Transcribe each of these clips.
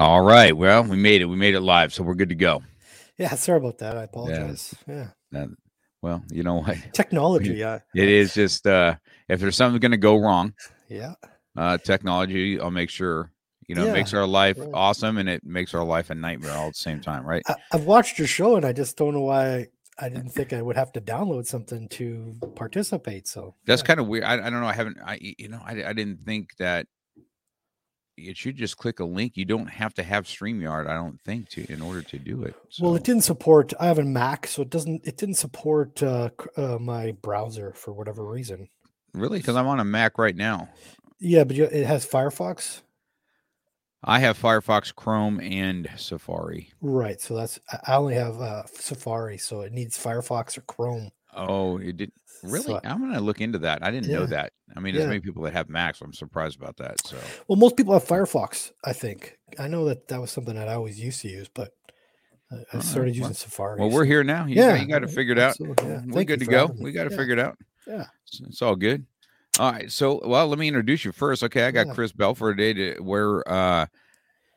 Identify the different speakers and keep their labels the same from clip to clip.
Speaker 1: All right. Well, we made it. We made it live, so we're good to go.
Speaker 2: Yeah, sorry about that. I apologize. Yeah.
Speaker 1: Uh, well, you know what?
Speaker 2: Technology, yeah.
Speaker 1: It is just uh if there's something going to go wrong,
Speaker 2: Yeah.
Speaker 1: uh technology, I'll make sure you know, it makes our life
Speaker 2: right.
Speaker 1: awesome and it makes our life a nightmare all at the same time, right?
Speaker 2: I, I've watched your show and I just don't know why I didn't think I would have to download something to participate. So
Speaker 1: That's
Speaker 2: yeah.
Speaker 1: kind of weird. I, I don't know. I haven't. I you know I, I didn't think that it should just click a link. You don't have to have Streamyard. I don't think to in order to do it.
Speaker 2: well, it didn't support. I have a Mac, so it doesn't. It didn't support uh, uh, my browser for whatever reason.
Speaker 1: really because I'm on a Mac right now.
Speaker 2: Yeah, but you, it has Firefox,
Speaker 1: I have Firefox, Chrome, and Safari.
Speaker 2: right? So that's I- I only have uh, Safari, so it needs Firefox or Chrome.
Speaker 1: Oh, it did. Really?
Speaker 2: So-
Speaker 1: I'm gonna look into that. I didn't know that. I mean, there's
Speaker 2: Yeah.
Speaker 1: many people that have Macs. So I'm surprised about that. So
Speaker 2: Well, most people have Firefox. I think I know that that was something that I always used to use, but I, I started
Speaker 1: well-
Speaker 2: using Safari.
Speaker 1: well, we're here now. You,
Speaker 2: Yeah,
Speaker 1: you got to
Speaker 2: figure
Speaker 1: it out.
Speaker 2: yeah.
Speaker 1: We're
Speaker 2: Thank
Speaker 1: good to go. We got to
Speaker 2: Yeah.
Speaker 1: it out.
Speaker 2: Yeah.
Speaker 1: It's, it's all good. All right. So, well, let me introduce you first. Okay, I got
Speaker 2: Yeah.
Speaker 1: Chris Belford today to where uh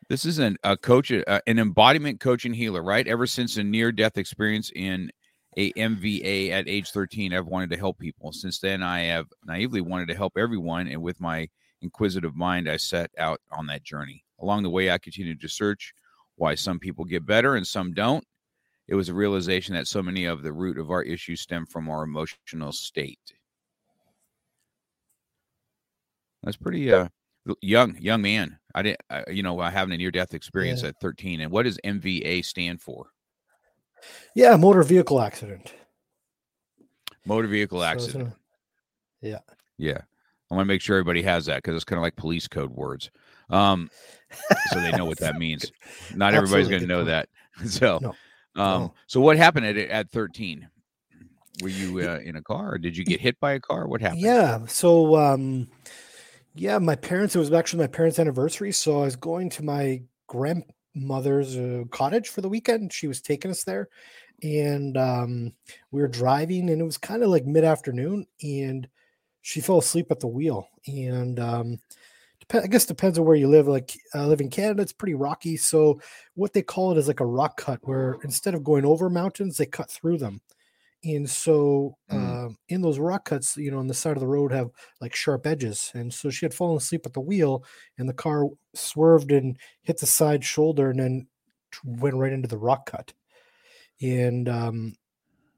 Speaker 1: this is an, a coach, uh, an embodiment coach and healer, right? Ever since a near death experience in a MVA at age 13, I've wanted to help people. Since then, I have naively wanted to help everyone. And with my inquisitive mind, I set out on that journey. Along the way, I continued to search why some people get better and some don't. It was a realization that so many of the root of our issues stem from our emotional state. That's pretty uh young, young man. I didn't, uh, you know, having a near death experience
Speaker 2: Yeah.
Speaker 1: at 13. And what does MVA stand for?
Speaker 2: Yeah, motor vehicle accident.
Speaker 1: Motor vehicle
Speaker 2: So
Speaker 1: accident.
Speaker 2: a- yeah.
Speaker 1: Yeah. I want to make sure everybody has that because it's kind of like police code words. Um, so they know what that means. Not everybody's going to know
Speaker 2: point.
Speaker 1: that. So,
Speaker 2: No,
Speaker 1: um,
Speaker 2: no.
Speaker 1: so what happened at at 13? Were you uh, in a car or did you get hit by a car? What happened?
Speaker 2: Yeah. So, um, yeah, my parents, it was actually my parents' anniversary. So I was going to my grandmother's uh, cottage for the weekend. She was taking us there. And um, we were driving, and it was kind of like mid afternoon. And she fell asleep at the wheel. And um, dep- I guess depends on where you live. Like I live in Canada, it's pretty rocky. So what they call it is like a rock cut, where instead of going over mountains, they cut through them. And so
Speaker 1: Mm.
Speaker 2: um, in those rock cuts, you know, on the side of the road have like sharp edges. And so she had fallen asleep at the wheel, and the car swerved and hit the side shoulder, and then went right into the rock cut. And um,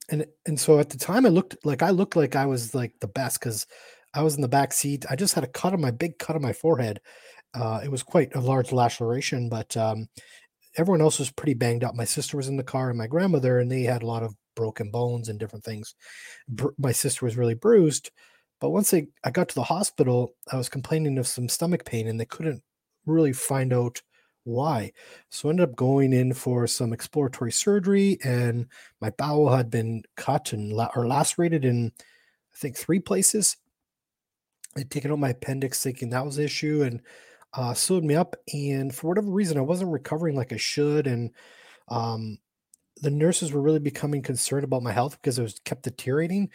Speaker 2: and and so at the time, I looked like I looked like I was like the best because I was in the back seat. I just had a cut on my big cut on my forehead. Uh, it was quite a large laceration, but um, everyone else was pretty banged up. My sister was in the car and my grandmother, and they had a lot of broken bones and different things. Br- my sister was really bruised, but once they, I got to the hospital, I was complaining of some stomach pain, and they couldn't really find out why. So I ended up going in for some exploratory surgery, and my bowel had been cut and la- or lacerated in, I think, three places. They'd taken out my appendix, thinking that was the issue, and uh, sewed me up. And for whatever reason, I wasn't recovering like I should, and um, the nurses were really becoming concerned about my health because it was kept deteriorating.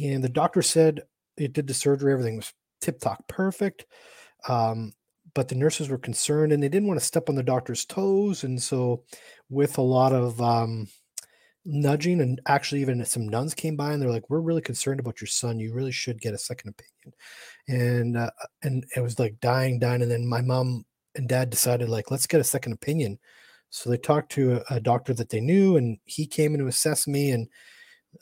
Speaker 2: And the doctor said it did the surgery, everything was tip top perfect. Um, but the nurses were concerned and they didn't want to step on the doctor's toes. And so, with a lot of um, nudging and actually even some nuns came by and they're like we're really concerned about your son you really should get a second opinion and uh, and it was like dying dying and then my mom and dad decided like let's get a second opinion so they talked to a, a doctor that they knew and he came in to assess me and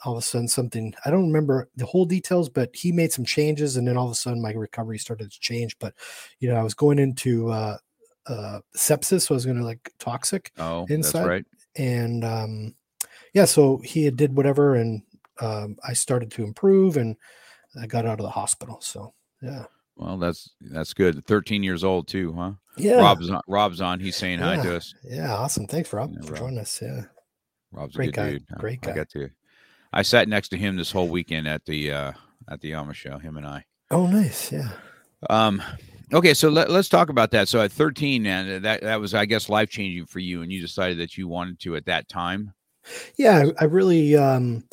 Speaker 2: all of a sudden something i don't remember the whole details but he made some changes and then all of a sudden my recovery started to change but you know i was going into uh uh sepsis so i was going to like toxic
Speaker 1: Oh,
Speaker 2: Inside?
Speaker 1: that's right.
Speaker 2: and um yeah so he had did whatever and um i started to improve and i got out of the hospital so yeah
Speaker 1: Well, that's that's good. 13 years old too, huh?
Speaker 2: Yeah
Speaker 1: Rob's on. Rob's on. He's saying hi to us.
Speaker 2: yeah awesome thanks rob
Speaker 1: Yeah,
Speaker 2: for
Speaker 1: Rob.
Speaker 2: joining us yeah
Speaker 1: Rob's a
Speaker 2: Great
Speaker 1: good
Speaker 2: guy,
Speaker 1: dude. I-
Speaker 2: great
Speaker 1: I
Speaker 2: guy.
Speaker 1: got to. I sat next to him this whole weekend at the uh at the Amish show. Him and I.
Speaker 2: oh nice yeah
Speaker 1: Um. Okay, so let, let's talk about that. So at 13, and that that was, I guess, life changing for you, and you decided that you wanted to at that time.
Speaker 2: yeah I, I really um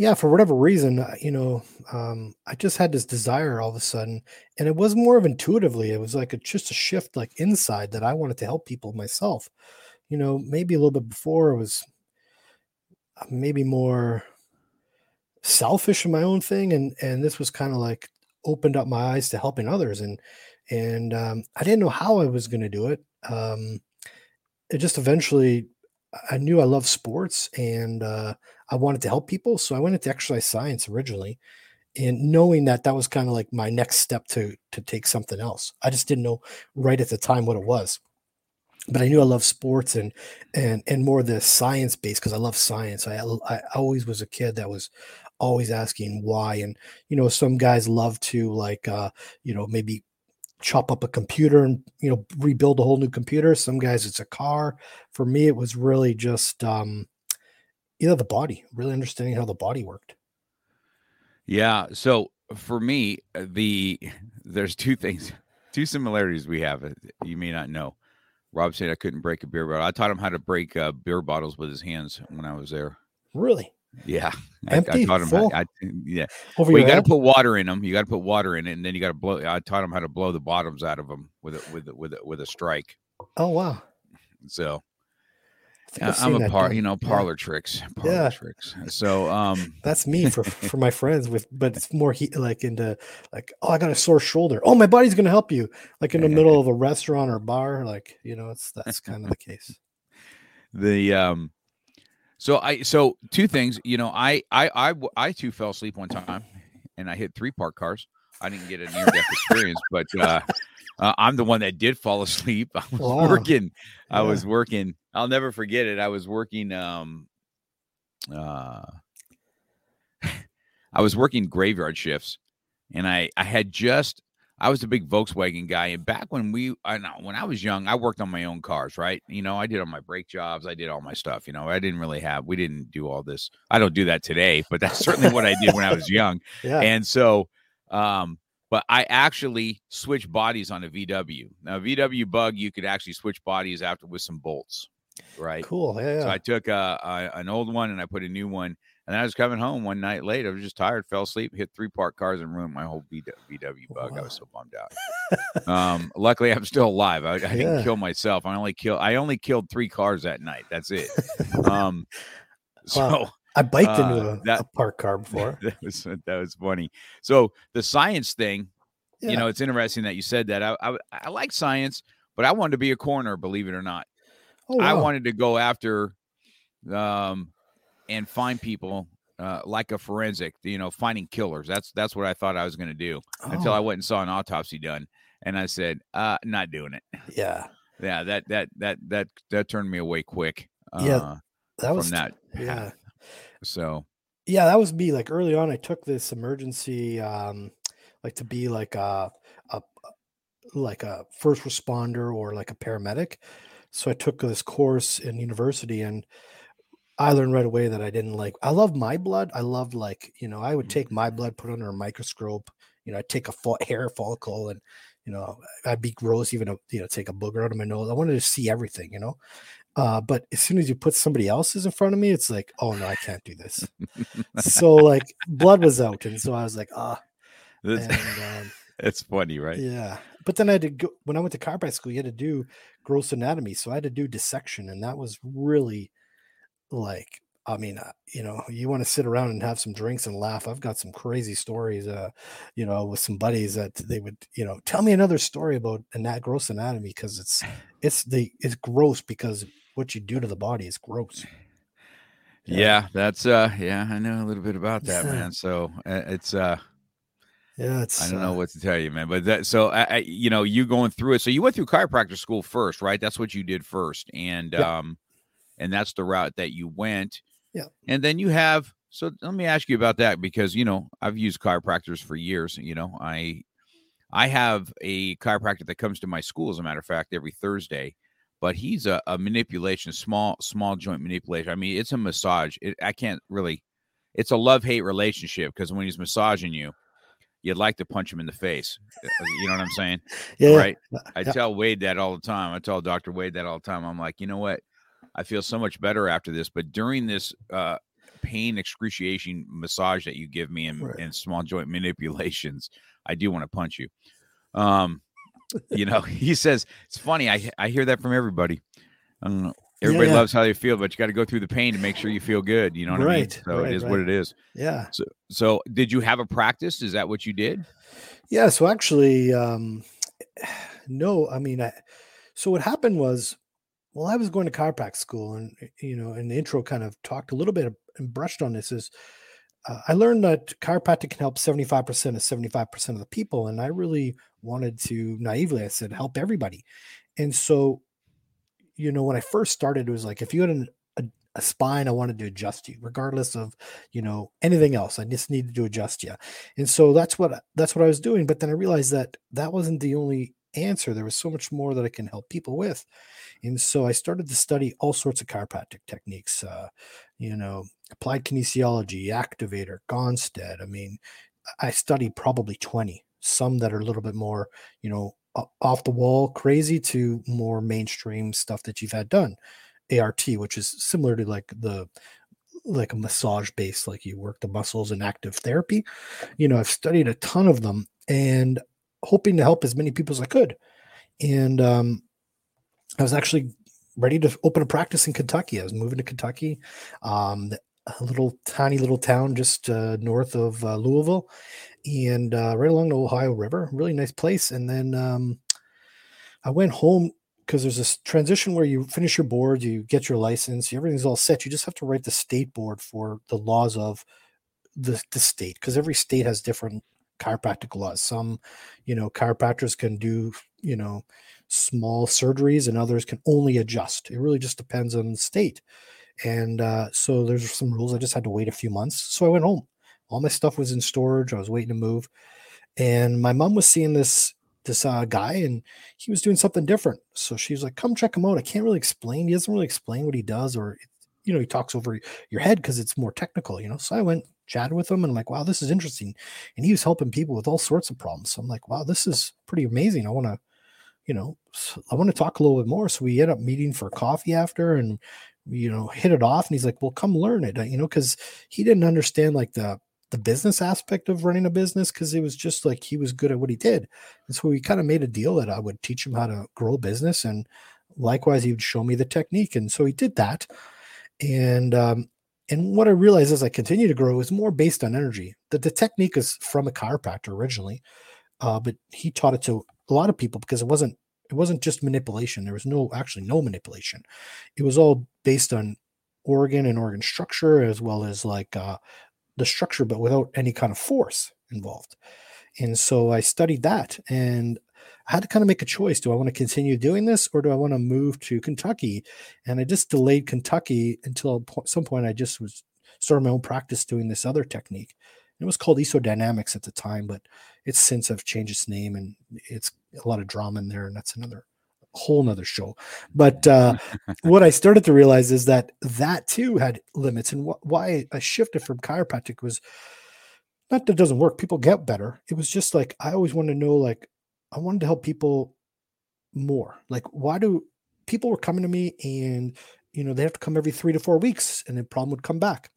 Speaker 2: yeah for whatever reason uh, you know um i just had this desire all of a sudden and it was more of intuitively it was like a, just a shift like inside that i wanted to help people myself. You know maybe a little bit before it was uh, maybe more selfish in my own thing and and this was kind of like opened up my eyes to helping others and and um, i didn't know how i was going to do it um it just eventually i knew i love sports and uh i wanted to help people so i went into exercise science originally and knowing that that was kind of like my next step to to take something else. I just didn't know right at the time what it was but i knew i love sports and and and more the science base because i love science. I, I always was a kid that was always asking why and you know some guys love to like uh you know maybe chop up a computer and you know rebuild a whole new computer some guys it's a car for me it was really just um you know the body really understanding how the body worked
Speaker 1: Yeah. So for me, uh, the there's two things, two similarities we have. uh, You may not know. Rob said I couldn't break a beer bottle. I taught him how to break uh, beer bottles with his hands when I was there.
Speaker 2: really
Speaker 1: Yeah, I, I taught him.
Speaker 2: Full?
Speaker 1: How, I, yeah,
Speaker 2: over
Speaker 1: well, you got to put water in them. You got to put water in it, and then you got to blow. I taught him how to blow the bottoms out of them with a with a, with a, with a strike.
Speaker 2: oh wow
Speaker 1: So
Speaker 2: I think I've seen
Speaker 1: I'm a par, you know,
Speaker 2: Yeah.
Speaker 1: parlor tricks, parlor
Speaker 2: Yeah.
Speaker 1: tricks. So um,
Speaker 2: That's me for for my friends with, but it's more he, like into like, oh, I got a sore shoulder. Oh, my body's gonna help you. Like in the middle of a restaurant or bar, like you know, it's that's kind of the case.
Speaker 1: the um so i so two things you know I I I I too fell asleep one time and i hit three park cars. I didn't get a near death experience but uh, uh i'm the one that did fall asleep. I was
Speaker 2: Wow.
Speaker 1: working. I
Speaker 2: Yeah.
Speaker 1: was working. I'll never forget it. I was working um uh i was working graveyard shifts and i i had just I was a big Volkswagen guy, and back when we, I know, when I was young, I worked on my own cars, right? You know, I did all my brake jobs, I did all my stuff. You know, I didn't really have, we didn't do all this. I don't do that today, but that's certainly what I did when I was young.
Speaker 2: Yeah,
Speaker 1: And so, um, but I actually switched bodies on a VW. Now, a VW Bug, you could actually switch bodies after with some bolts, right?
Speaker 2: cool. Yeah,
Speaker 1: So. I took a, a an old one and I put a new one. And I was coming home one night late. I was just tired, fell asleep, hit three parked cars, and ruined my whole VW, bug. I was so bummed out. um, luckily, I'm still alive. I, I didn't
Speaker 2: Yeah.
Speaker 1: kill myself. I only killed. I only killed three cars that night. That's it. Um, so
Speaker 2: Wow. I biked
Speaker 1: uh,
Speaker 2: into a,
Speaker 1: that-
Speaker 2: a park car before.
Speaker 1: that was that was funny. So the science thing,
Speaker 2: Yeah.
Speaker 1: you know, it's interesting that you said that. I, I I like science, but I wanted to be a coroner. Believe it or not.
Speaker 2: oh,
Speaker 1: I wanted to go after um and find people uh, like a forensic, you know, finding killers. That's that's what I thought I was going to do until I
Speaker 2: Oh,
Speaker 1: went and saw an autopsy done, and I said, uh, not doing it.
Speaker 2: yeah,
Speaker 1: Yeah, that that that that that turned me away quick. Uh,
Speaker 2: Yeah, that was
Speaker 1: from that.
Speaker 2: yeah.
Speaker 1: So
Speaker 2: yeah that was me like early on i took this emergency um like to be like a, a like a first responder or like a paramedic so i took this course in university and i learned right away that i didn't like i love my blood i love like you know i would take my blood put under a microscope you know i'd take a fo- hair follicle and you know i'd be gross even to, you know take a booger out of my nose i wanted to see everything you know uh, but as soon as you put somebody else's in front of me, it's like, oh no, I can't do this. so like blood was out, and so I was like, ah,
Speaker 1: that's,
Speaker 2: and um,
Speaker 1: it's funny, right?
Speaker 2: yeah. But then I had to go when I went to chiropractic school. You had to do gross anatomy, so I had to do dissection, and that was really like I mean, uh, you know, you want to sit around and have some drinks and laugh. I've got some crazy stories, uh, you know, with some buddies that they would, you know, tell me another story about and that gross anatomy because it's, it's the, it's gross because what you do to the body is gross.
Speaker 1: Yeah, yeah that's, uh, yeah, I know a little bit about that, man. So uh, it's, uh,
Speaker 2: yeah, it's.
Speaker 1: I don't know uh, what to tell you, man. But that so I, I, you know, you going through it. So you went through chiropractor school first, right? That's what you did first, and yeah. um, and that's the route that you went.
Speaker 2: Yeah.
Speaker 1: And then you have. So let me ask you about that because you know I've used chiropractors for years. You know, I I have a chiropractor that comes to my school, as a matter of fact, every Thursday. But he's a, a manipulation, small small joint manipulation. I mean, it's a massage. It, I can't really. It's a love hate relationship because when he's massaging you, you'd like to punch him in the face. Uh, uh, you know what I'm saying?
Speaker 2: yeah.
Speaker 1: Right. I tell Wade that all the time. I tell Dr. Wade that all the time. I'm like, you know what? I feel so much better after this. But during this uh, pain excruciation massage that you give me and, right. and small joint manipulations, I do want to punch you. Um, you know, he says it's funny. I I hear that from everybody. I. Everybody yeah, yeah. loves how they feel, but you got to go through the pain to make sure you feel good. You know what right, I mean? So right, it is right. what it is.
Speaker 2: Yeah.
Speaker 1: So, so did you have a practice? Is that what you did?
Speaker 2: Yeah. So actually, um, no. I mean, I. So what happened was, well, I was going to chiropractic school, and you know, in the intro, kind of talked a little bit and brushed on this. Is uh, I learned that chiropractic can help seventy five percent of seventy five percent of the people, and I really wanted to naively, I said, help everybody, and so you know, when I first started, it was like if you had an, a, a spine, I wanted to adjust you, regardless of you know anything else. I just needed to adjust you, and so that's what that's what I was doing. But then I realized that that wasn't the only answer. There was so much more that I can help people with, and so I started to study all sorts of chiropractic techniques. Uh, you know, applied kinesiology, activator, Gonstead. I mean, I studied probably twenty. Some that are a little bit more, you know, off the wall crazy to more mainstream stuff that you've had done ART which is similar to like the like a massage base like you work the muscles in active therapy you know i've studied a ton of them and hoping to help as many people as i could and um i was actually ready to open a practice in kentucky i was moving to kentucky um a little tiny little town just uh, north of uh, louisville and uh, right along the Ohio River. Really nice place. And then um, I went home because there's this transition where you finish your board, you get your license, everything's all set. You just have to write the state board for the laws of the, the state because every state has different chiropractic laws. Some, you know, chiropractors can do, you know, small surgeries and others can only adjust. It really just depends on the state. And uh, so there's some rules. I just had to wait a few months. So I went home all my stuff was in storage. I was waiting to move, and my mom was seeing this this uh, guy, and he was doing something different. So she was like, "Come check him out." I can't really explain. He doesn't really explain what he does, or you know, he talks over your head because it's more technical. You know, so I went chatted with him, and I'm like, "Wow, this is interesting." And he was helping people with all sorts of problems. So I'm like, "Wow, this is pretty amazing." I want to you know, I want to talk a little bit more. So we end up meeting for coffee after and, you know, hit it off. And he's like, well, come learn it, uh, you know, because he didn't understand like the the business aspect of running a business because it was just like he was good at what he did. And so we kind of made a deal that I would teach him how to grow a business and likewise he would show me the technique. And so he did that. And um, and what I realized as I continue to grow is more based on energy. That the technique is from a chiropractor originally, uh, but he taught it to a lot of people because it wasn't it wasn't just manipulation. There was no actually no manipulation. It was all based on organ and organ structure as well as like uh, the structure, but without any kind of force involved. And so I studied that and I had to kind of make a choice. Do I want to continue doing this or do I want to move to Kentucky? And I just delayed Kentucky until some point I just was started my own practice doing this other technique. It was called EsoDynamics at the time, but it's since have changed its name and it's a lot of drama in there. And that's another whole nother show. But uh, what I started to realize is that that too had limits, and wh- why I shifted from chiropractic was not that it doesn't work. People get better. It was just like I always wanted to know, like I wanted to help people more. Like why do people were coming to me and you know they have to come every three to four weeks, and the problem would come back.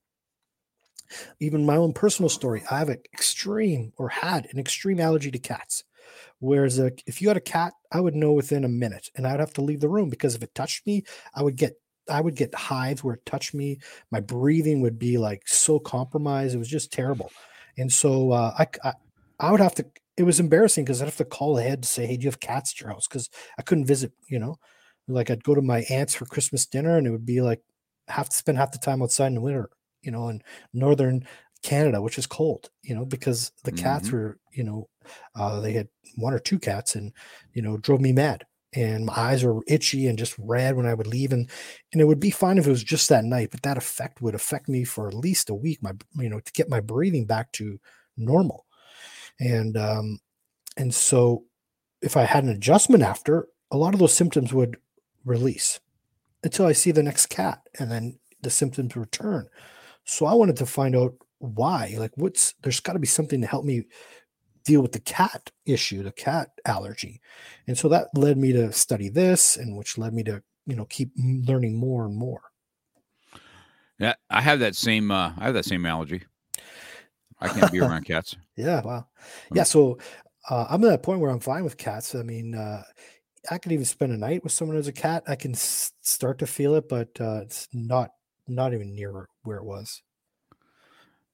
Speaker 2: Even my own personal story, I have an extreme or had an extreme allergy to cats. Whereas a, if you had a cat, I would know within a minute and I'd have to leave the room because if it touched me, I would get I would get hives where it touched me. My breathing would be like so compromised. It was just terrible. And so uh, I, I, I would have to. It was embarrassing because I'd have to call ahead to say, "Hey, do you have cats at your house?" Because I couldn't visit. You know, like I'd go to my aunt's for Christmas dinner, and it would be like have to spend half the time outside in the winter. You know, in northern Canada, which is cold. You know, because the cats
Speaker 1: Mhm.
Speaker 2: were, you know, uh, they had one or two cats, and you know, drove me mad. And my eyes were itchy and just red when I would leave, and and it would be fine if it was just that night, but that effect would affect me for at least a week. My, you know, to get my breathing back to normal, and um, and so if I had an adjustment after, a lot of those symptoms would release until I see the next cat, and then the symptoms return. So I wanted to find out why. Like, what's there's got to be something to help me deal with the cat issue, the cat allergy, and so that led me to study this, and which led me to you know keep learning more and more.
Speaker 1: Yeah, I have that same. Uh, I have that same allergy. I can't be around cats.
Speaker 2: Yeah, wow. Yeah, so uh, I'm at that point where I'm fine with cats. I mean, uh, I could even spend a night with someone who's a cat. I can s- start to feel it, but uh, it's not not even near where it was.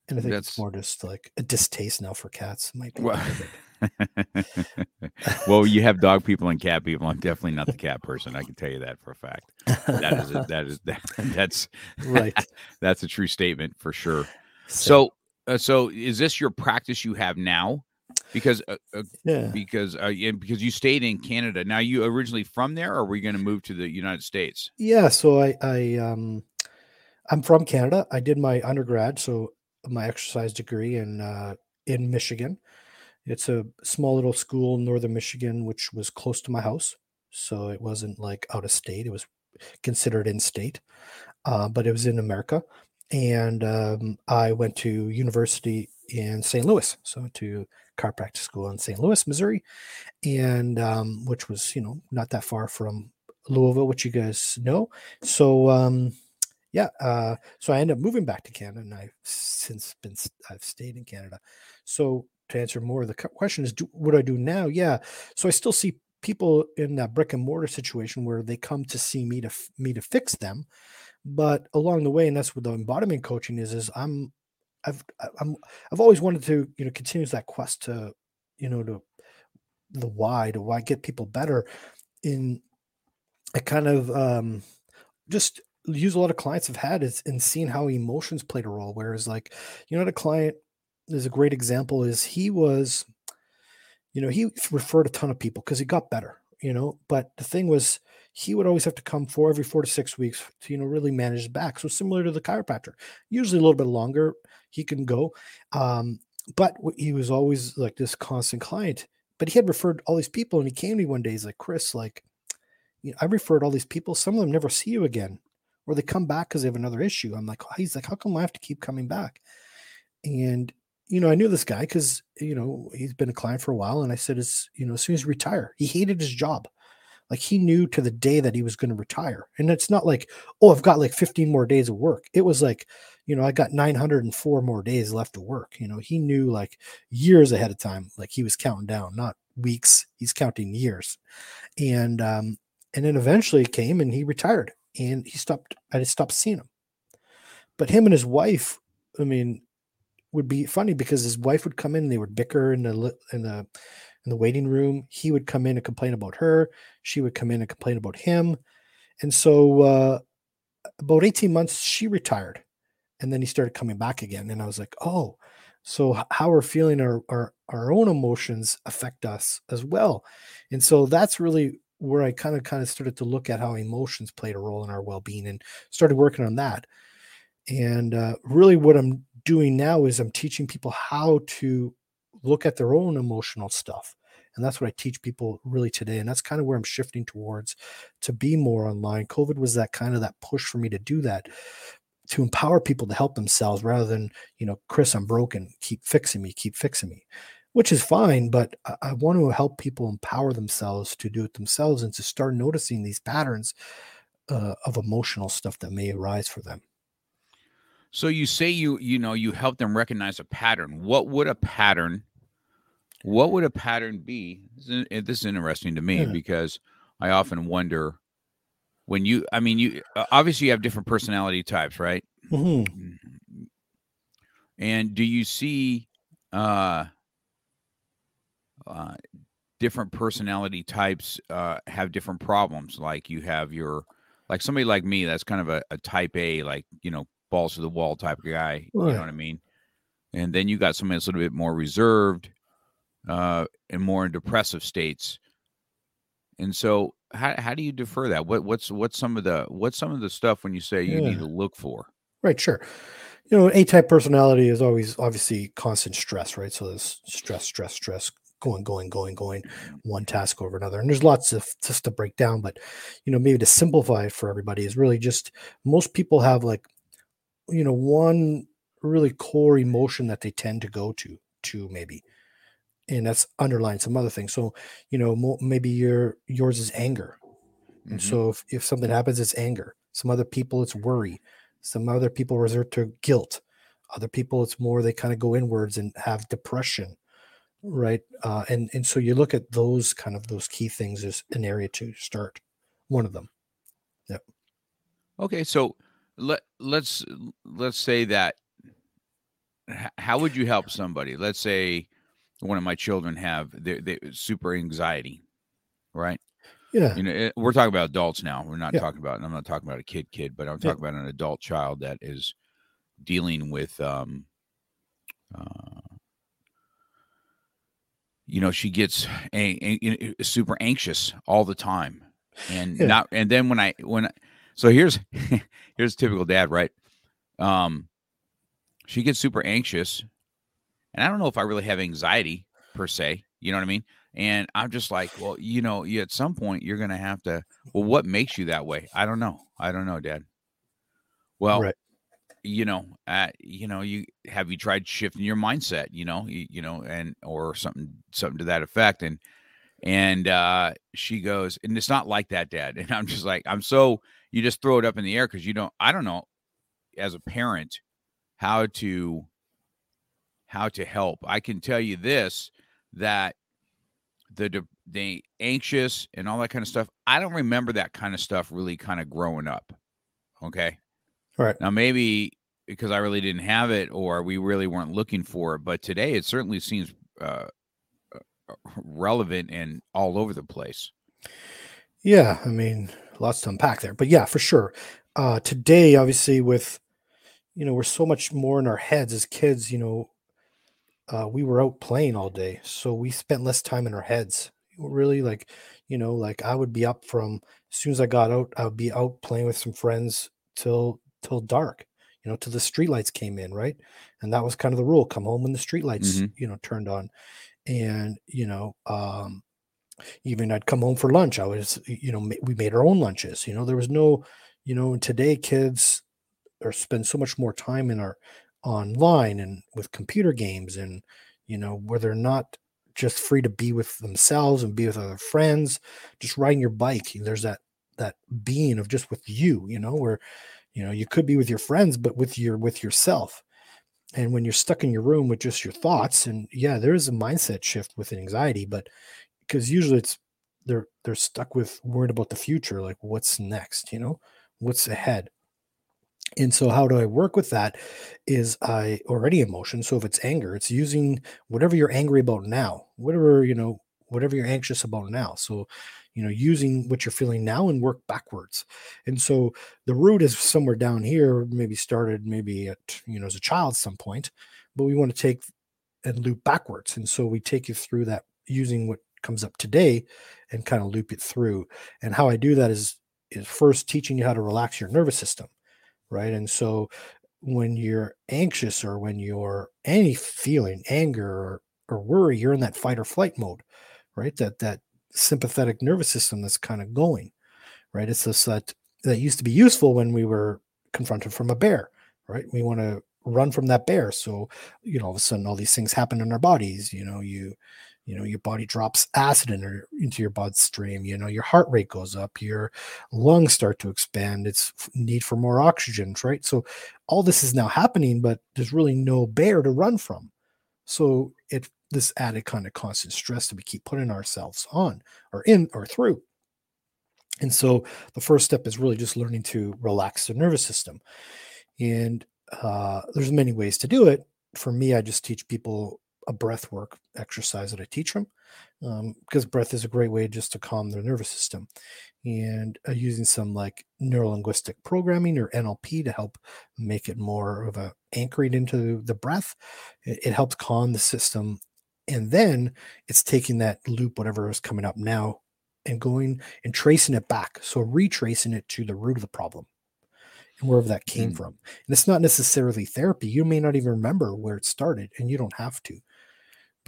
Speaker 2: And I think
Speaker 1: That's-
Speaker 2: it's more just like a distaste now for cats. Might be.
Speaker 1: Well,
Speaker 2: part of it.
Speaker 1: well, you have dog people and cat people. I'm definitely not the cat person. I can tell you that for a fact. That is a, that is that, that's
Speaker 2: right.
Speaker 1: that's a true statement for sure.
Speaker 2: So,
Speaker 1: uh, so is this your practice you have now? Because uh, uh,
Speaker 2: yeah.
Speaker 1: because uh, yeah, because you stayed in Canada. Now, you originally from there, or were you going to move to the United States?
Speaker 2: Yeah, so I I um I'm from Canada. I did my undergrad, so my exercise degree in uh in Michigan. It's a small little school in northern Michigan, which was close to my house. So it wasn't like out of state. It was considered in state. Uh, but it was in America. And um, I went to university in St. Louis. So to chiropractic school in St. Louis, Missouri, and um, which was, you know, not that far from Louisville, which you guys know. So um, yeah, uh, so I ended up moving back to Canada, and I've since been I've stayed in Canada. So to answer more of the question is, do, what do I do now? Yeah, so I still see people in that brick and mortar situation where they come to see me to me to fix them, but along the way, and that's what the embodiment coaching is, is I'm I've I'm I've always wanted to you know continue that quest to you know to the why to why get people better in I kind of um just use a lot of clients have had is in seeing how emotions played a role. Whereas like, you know, the client is a great example is he was, you know, he referred a ton of people because he got better, you know, but the thing was he would always have to come for every four to six weeks to, you know, really manage his back. So similar to the chiropractor, usually a little bit longer he can go. Um, but he was always like this constant client, but he had referred all these people and he came to me one day, he's like, Chris, like, you know, I referred all these people. Some of them never see you again, or they come back because they have another issue. I'm like, he's like, how come I have to keep coming back? And you know, I knew this guy because you know he's been a client for a while, and I said, as you know, as soon as retire, he hated his job. Like he knew to the day that he was going to retire, and it's not like, oh, I've got like 15 more days of work. It was like, you know, I got 904 more days left to work. You know, he knew like years ahead of time, like he was counting down, not weeks. He's counting years, and um, and then eventually it came and he retired and he stopped i just stopped seeing him but him and his wife i mean would be funny because his wife would come in and they would bicker in the in the in the waiting room he would come in and complain about her. She would come in and complain about him. And so uh about 18 months she retired and then he started coming back again and i was like oh so how we're feeling our, our our own emotions affect us as well. And so that's really where I kind of kind of started to look at how emotions played a role in our well-being and started working on that. And uh, really, what I'm doing now is I'm teaching people how to look at their own emotional stuff, and that's what I teach people really today. And that's kind of where I'm shifting towards to be more online. COVID was that kind of that push for me to do that, to empower people to help themselves rather than you know, Chris, I'm broken, keep fixing me, keep fixing me which is fine, but I, I want to help people empower themselves to do it themselves and to start noticing these patterns uh, of emotional stuff that may arise for them.
Speaker 1: So you say you you know you help them recognize a pattern. What would a pattern? What would a pattern be? This is, interesting to me
Speaker 2: Yeah.
Speaker 1: because I often wonder when you i mean you obviously you have different personality types right
Speaker 2: Mhm.
Speaker 1: and do you see uh uh different personality types uh have different problems like you have your like somebody like me that's kind of a, a type a like you know balls to the wall type of guy you know what i mean and then you got somebody that's a little bit more reserved uh and more in depressive states and so how, how do you defer that what what's what's some of the what's some of the stuff when you say you need to look for
Speaker 2: Right, sure. You know, A type personality is always obviously constant stress, right? So there's stress, stress, stress, going, going, going, going, one task over another. And there's lots of just to break down, but you know, maybe to simplify it for everybody is really just most people have like, you know, one really core emotion that they tend to go to, to maybe. And that's underlying some other things. So, you know, mo- maybe your yours is anger. And
Speaker 1: Mhm.
Speaker 2: so if, if something happens, it's anger. Some other people, it's worry. Some other people resort to guilt. Other people, it's more they kind of go inwards and have depression, right? Uh, and and so you look at those kind of those key things as an area to start. One of them. Yep.
Speaker 1: Okay, so let let's let's say that how would you help somebody? Let's say one of my children have they they super anxiety, right?
Speaker 2: Yeah.
Speaker 1: You know, eh, we're talking about adults now. We're not
Speaker 2: Yeah.
Speaker 1: talking about I'm not talking about a kid kid, but I'm
Speaker 2: Yeah.
Speaker 1: talking about an adult child that is dealing with um uh you know, she gets a, a- a- super anxious all the time. And
Speaker 2: Yeah.
Speaker 1: not and then when I when I, so here's here's typical dad, right? Um she gets super anxious. And I don't know if I really have anxiety per se, you know what I mean? And I'm just like, well, you know, you at some point you're going to have to well what makes you that way? I don't know. I don't know, dad. Well,
Speaker 2: right.
Speaker 1: you know, uh, you know, you have you tried shifting your mindset, you know, you, you know, and or something, something to that effect. And and uh she goes, and it's not like that, Dad. And I'm just like, I'm so you just throw it up in the air because you don't, I don't know, as a parent, how to how to help. I can tell you this that the the anxious and all that kind of stuff. I don't remember that kind of stuff really kind of growing up. Okay.
Speaker 2: Right.
Speaker 1: Now, maybe because I really didn't have it or we really weren't looking for it, but today it certainly seems uh, uh, relevant and all over the place.
Speaker 2: Yeah, I mean, lots to unpack there, but yeah, for sure. Uh, today, obviously, with you know, we're so much more in our heads as kids. You know, uh, we were out playing all day, so we spent less time in our heads. Really, like, you know, like I would be up from as soon as I got out, I would be out playing with some friends till till dark. You know, till the streetlights came in, right? And that was kind of the rule: come home when the streetlights,
Speaker 1: Mhm.
Speaker 2: you know, turned on. And you know, um, even I'd come home for lunch. I was, you know, we made our own lunches. You know, there was no, you know, today kids are spend so much more time in our online and with computer games and you know where they're not just free to be with themselves and be with other friends just riding your bike there's that that being of just with you you know where you know you could be with your friends but with your with yourself. And when you're stuck in your room with just your thoughts and yeah there is a mindset shift with anxiety but because usually it's they're they're stuck with worried about the future like what's next you know what's ahead and so how do i work with that is i already emotion so if it's anger it's using whatever you're angry about now whatever you know whatever you're anxious about now. So you know using what you're feeling now and work backwards. And so the root is somewhere down here maybe started maybe at you know as a child some point but we want to take and loop backwards. And so we take you through that using what comes up today and kind of loop it through. And how i do that is is first teaching you how to relax your nervous system right? And so when you're anxious or when you're any feeling anger or, or worry you're in that fight or flight mode right? That that sympathetic nervous system that's kind of going right? It's this that that used to be useful when we were confronted from a bear right? We want to run from that bear so you know all of a sudden all these things happen in our bodies you know you you know your body drops acid in or, into your bloodstream you know your heart rate goes up your lungs start to expand it's need for more oxygen right so all this is now happening but there's really no bear to run from so it this added kind of constant stress that we keep putting ourselves on or in or through And so the first step is really just learning to relax the nervous system. And uh, there's many ways to do it. For me, I just teach people a breath work exercise that I teach them um, because breath is a great way just to calm their nervous system. And uh, using some like neurolinguistic programming or NLP to help make it more of a anchoring into the breath, it, it helps calm the system. And then it's taking that loop, whatever is coming up now, and going and tracing it back. So retracing it to the root of the problem and wherever that came mm. from. And it's not necessarily therapy. You may not even remember where it started, and you don't have to,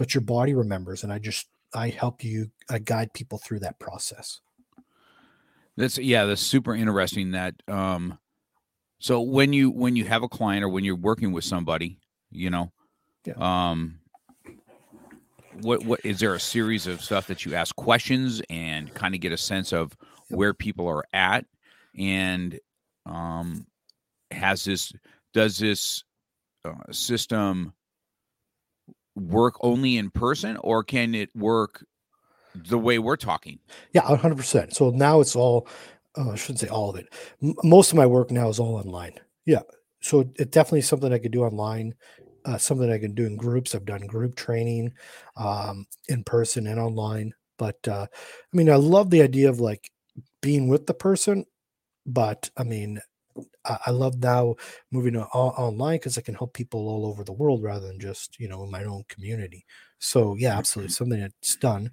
Speaker 2: but your body remembers. And I just I help you I guide people through that process.
Speaker 1: That's yeah, that's super interesting. That um, so when you when you have a client or when you're working with somebody, you know, yeah. um, what what is there a series of stuff that you ask questions and kind of get a sense of where people are at and um, has this does this uh, system work only in person or can it work the way we're talking?
Speaker 2: Yeah 100% so now it's all uh, i shouldn't say all of it. M- most of my work now is all online. Yeah. So it definitely something i could do online uh, something i can do in groups. I've done group training um, in person and online. But uh, i mean i love the idea of like being with the person but I mean, I, I love now moving on, online because I can help people all over the world rather than just you know in my own community. So yeah, absolutely mm-hmm. something that's done.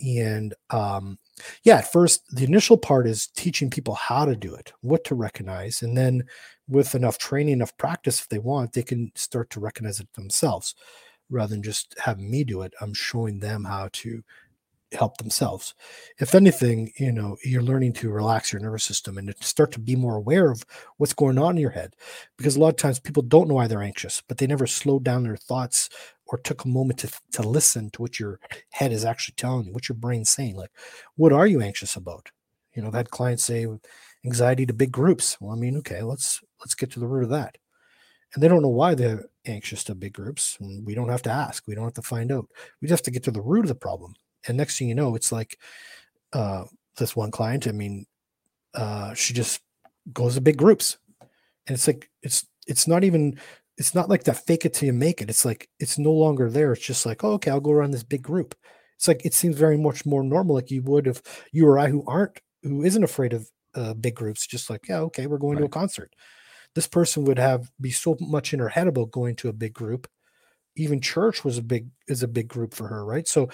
Speaker 2: And um, yeah, at first the initial part is teaching people how to do it, what to recognize, and then with enough training, enough practice, if they want, they can start to recognize it themselves rather than just having me do it. I'm showing them how to help themselves. If anything, you know, you're learning to relax your nervous system and to start to be more aware of what's going on in your head. Because a lot of times people don't know why they're anxious, but they never slowed down their thoughts or took a moment to, to listen to what your head is actually telling you, what your brain's saying. Like, what are you anxious about? You know, I've had clients say anxiety to big groups. Well, I mean, okay, let's let's get to the root of that. And they don't know why they're anxious to big groups. We don't have to ask. We don't have to find out. We just have to get to the root of the problem and next thing you know it's like uh this one client i mean uh she just goes to big groups. And it's like it's it's not even it's not like that fake it till you make it. It's like it's no longer there. It's just like oh, okay i'll go around this big group. It's like it seems very much more normal. Like you would if you or i who aren't who isn't afraid of uh, big groups just like yeah okay we're going right. to a concert. This person would have be so much in her head about going to a big group. Even church was a big is a big group for her right? So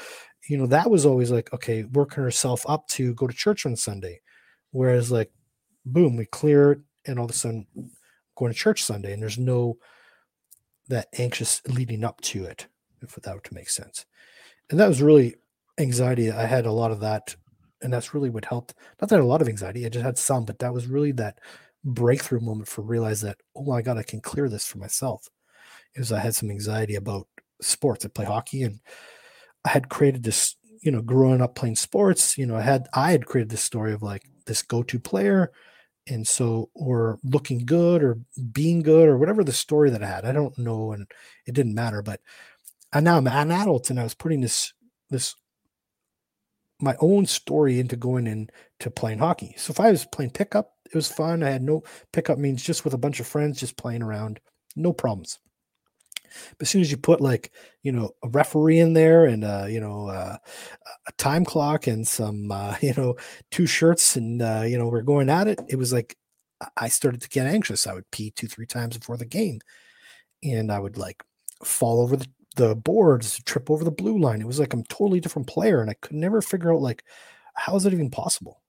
Speaker 2: you know that was always like okay working herself up to go to church on sunday. Whereas like boom we clear it and all of a sudden going to church sunday and there's no that anxious leading up to it if that would make sense. And that was really anxiety. I had a lot of that and that's really what helped. Not that a lot of anxiety i just had some but that was really that breakthrough moment for realize that oh my god i can clear this for myself. Is I had some anxiety about sports. I play hockey and I had created this, you know, growing up playing sports, you know, I had I had created this story of like this go-to player and so or looking good or being good or whatever the story that I had. I don't know and it didn't matter, but I now I'm an adult and I was putting this this my own story into going into playing hockey. So if I was playing pickup, it was fun. I had no pickup means just with a bunch of friends, just playing around, no problems. But as soon as you put like, you know, a referee in there and, uh, you know, uh, a time clock and some, uh, you know, two shirts and, uh, you know, we're going at it, it was like, I started to get anxious. I would pee two, three times before the game. And I would like fall over the, the boards, trip over the blue line. It was like I'm totally different player. And I could never figure out like, how is it even possible?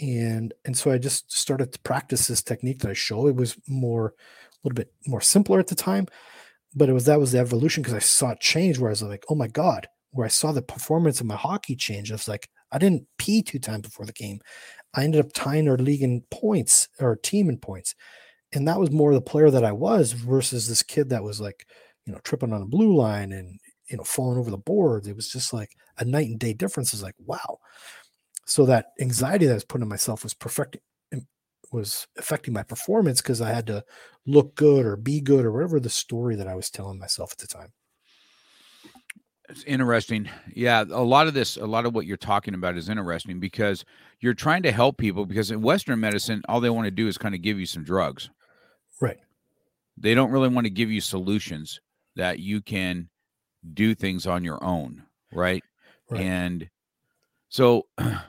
Speaker 2: and and so i just started to practice this technique that i show it was more a little bit more simpler at the time but it was that was the evolution because I saw it change where I was like, oh my God, where I saw the performance of my hockey change. I was like, I didn't pee two times before the game. I ended up tying our league in points or team in points. And that was more the player that I was versus this kid that was like, you know, tripping on the blue line and, you know, falling over the boards. It was just like a night and day difference. Is like, wow. So that anxiety that I was putting on myself was perfecting was affecting my performance because I had to look good or be good or whatever the story that I was telling myself at the time.
Speaker 1: It's interesting. Yeah, a lot of this, a lot of what you're talking about is interesting because you're trying to help people because in Western medicine, all they want to do is kind of give you some drugs.
Speaker 2: Right.
Speaker 1: They don't really want to give you solutions that you can do things on your own, right?
Speaker 2: Right.
Speaker 1: And so I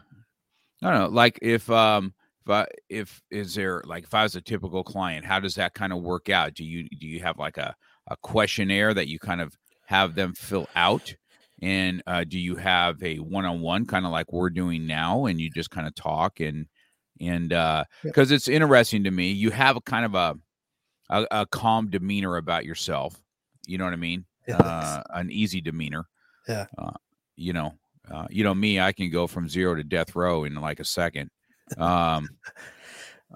Speaker 1: don't know, like if um if I, if is there like if I was a typical client, how does that kind of work out? Do you do you have like a a questionnaire that you kind of have them fill out? And uh, do you have a one-on-one kind of like we're doing now, and you just kind of talk and and uh because it's interesting to me, you have a kind of a, a a calm demeanor about yourself. You know what I mean? Uh, an easy demeanor.
Speaker 2: Yeah.
Speaker 1: Uh, you know, uh, you know me, I can go from zero to death row in like a second. Um,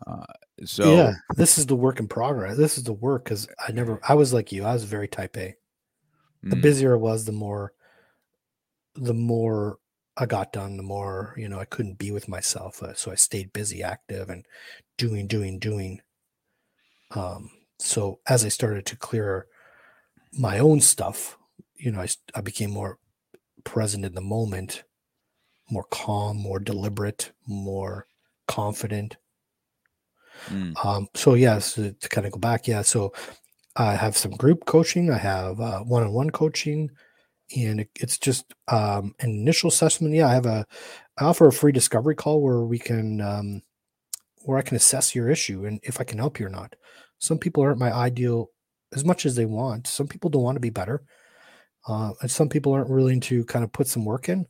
Speaker 1: uh, so
Speaker 2: yeah, this is the work in progress. This is the work because I never, I was like you. I was very type A. The
Speaker 1: mm,
Speaker 2: busier I was, the more, the more I got done. The more you know, I couldn't be with myself. Uh, so I stayed busy, active, and doing, doing, doing. Um. So as I started to clear my own stuff, you know, I, I became more present in the moment, more calm, more deliberate, more confident.
Speaker 1: mm,
Speaker 2: Um, so yes, to, to kind of go back, yeah. So I have some group coaching, I have uh, one-on-one coaching, and it, it's just um, an initial assessment. Yeah, I have a, I offer a free discovery call where we can, um, where I can assess your issue and if I can help you or not. Some people aren't my ideal as much as they want. Some people don't want to be better, uh, and some people aren't willing to kind of put some work in.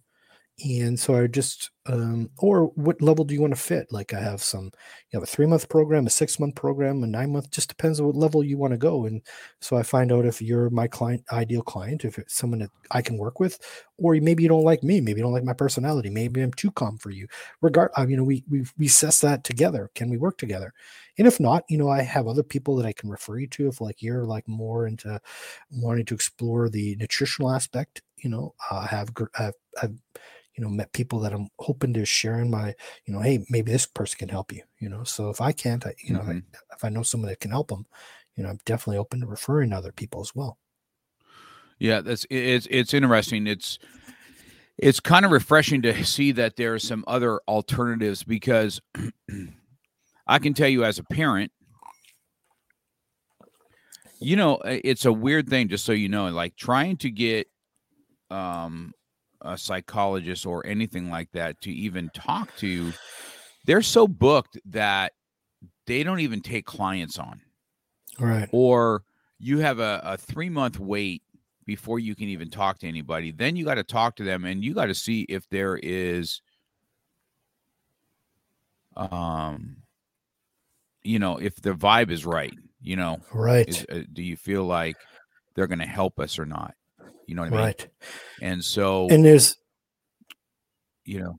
Speaker 2: And so I just, um, or what level do you want to fit? Like I have some, you have a three month program, a six month program, a nine month, just depends on what level you want to go. And so I find out if you're my client, ideal client, if it's someone that I can work with, or maybe you don't like me, maybe you don't like my personality, maybe I'm too calm for you. Regard, uh, you know, we we we assess that together. Can we work together? And if not, you know, I have other people that I can refer you to. If like you're like more into wanting to explore the nutritional aspect, you know, I have I've, I've you know met people that I'm hoping to share in my you know hey maybe this person can help you you know so if I can't I you know
Speaker 1: Mhm.
Speaker 2: I, if I know someone that can help them you know I'm definitely open to referring other people as well
Speaker 1: yeah, that's it's it's interesting. It's it's kind of refreshing to see that there are some other alternatives because I can tell you as a parent, you know, it's a weird thing. Just so you know, like trying to get um a psychologist or anything like that to even talk to, they're so booked that they don't even take clients on.
Speaker 2: right.
Speaker 1: Or you have a, a three month wait before you can even talk to anybody. Then you got to talk to them and you got to see if there is um you know if the vibe is right you know?
Speaker 2: Right.
Speaker 1: Is, uh, do you feel like they're going to help us or not you know what i mean
Speaker 2: right
Speaker 1: and so
Speaker 2: and there's
Speaker 1: you know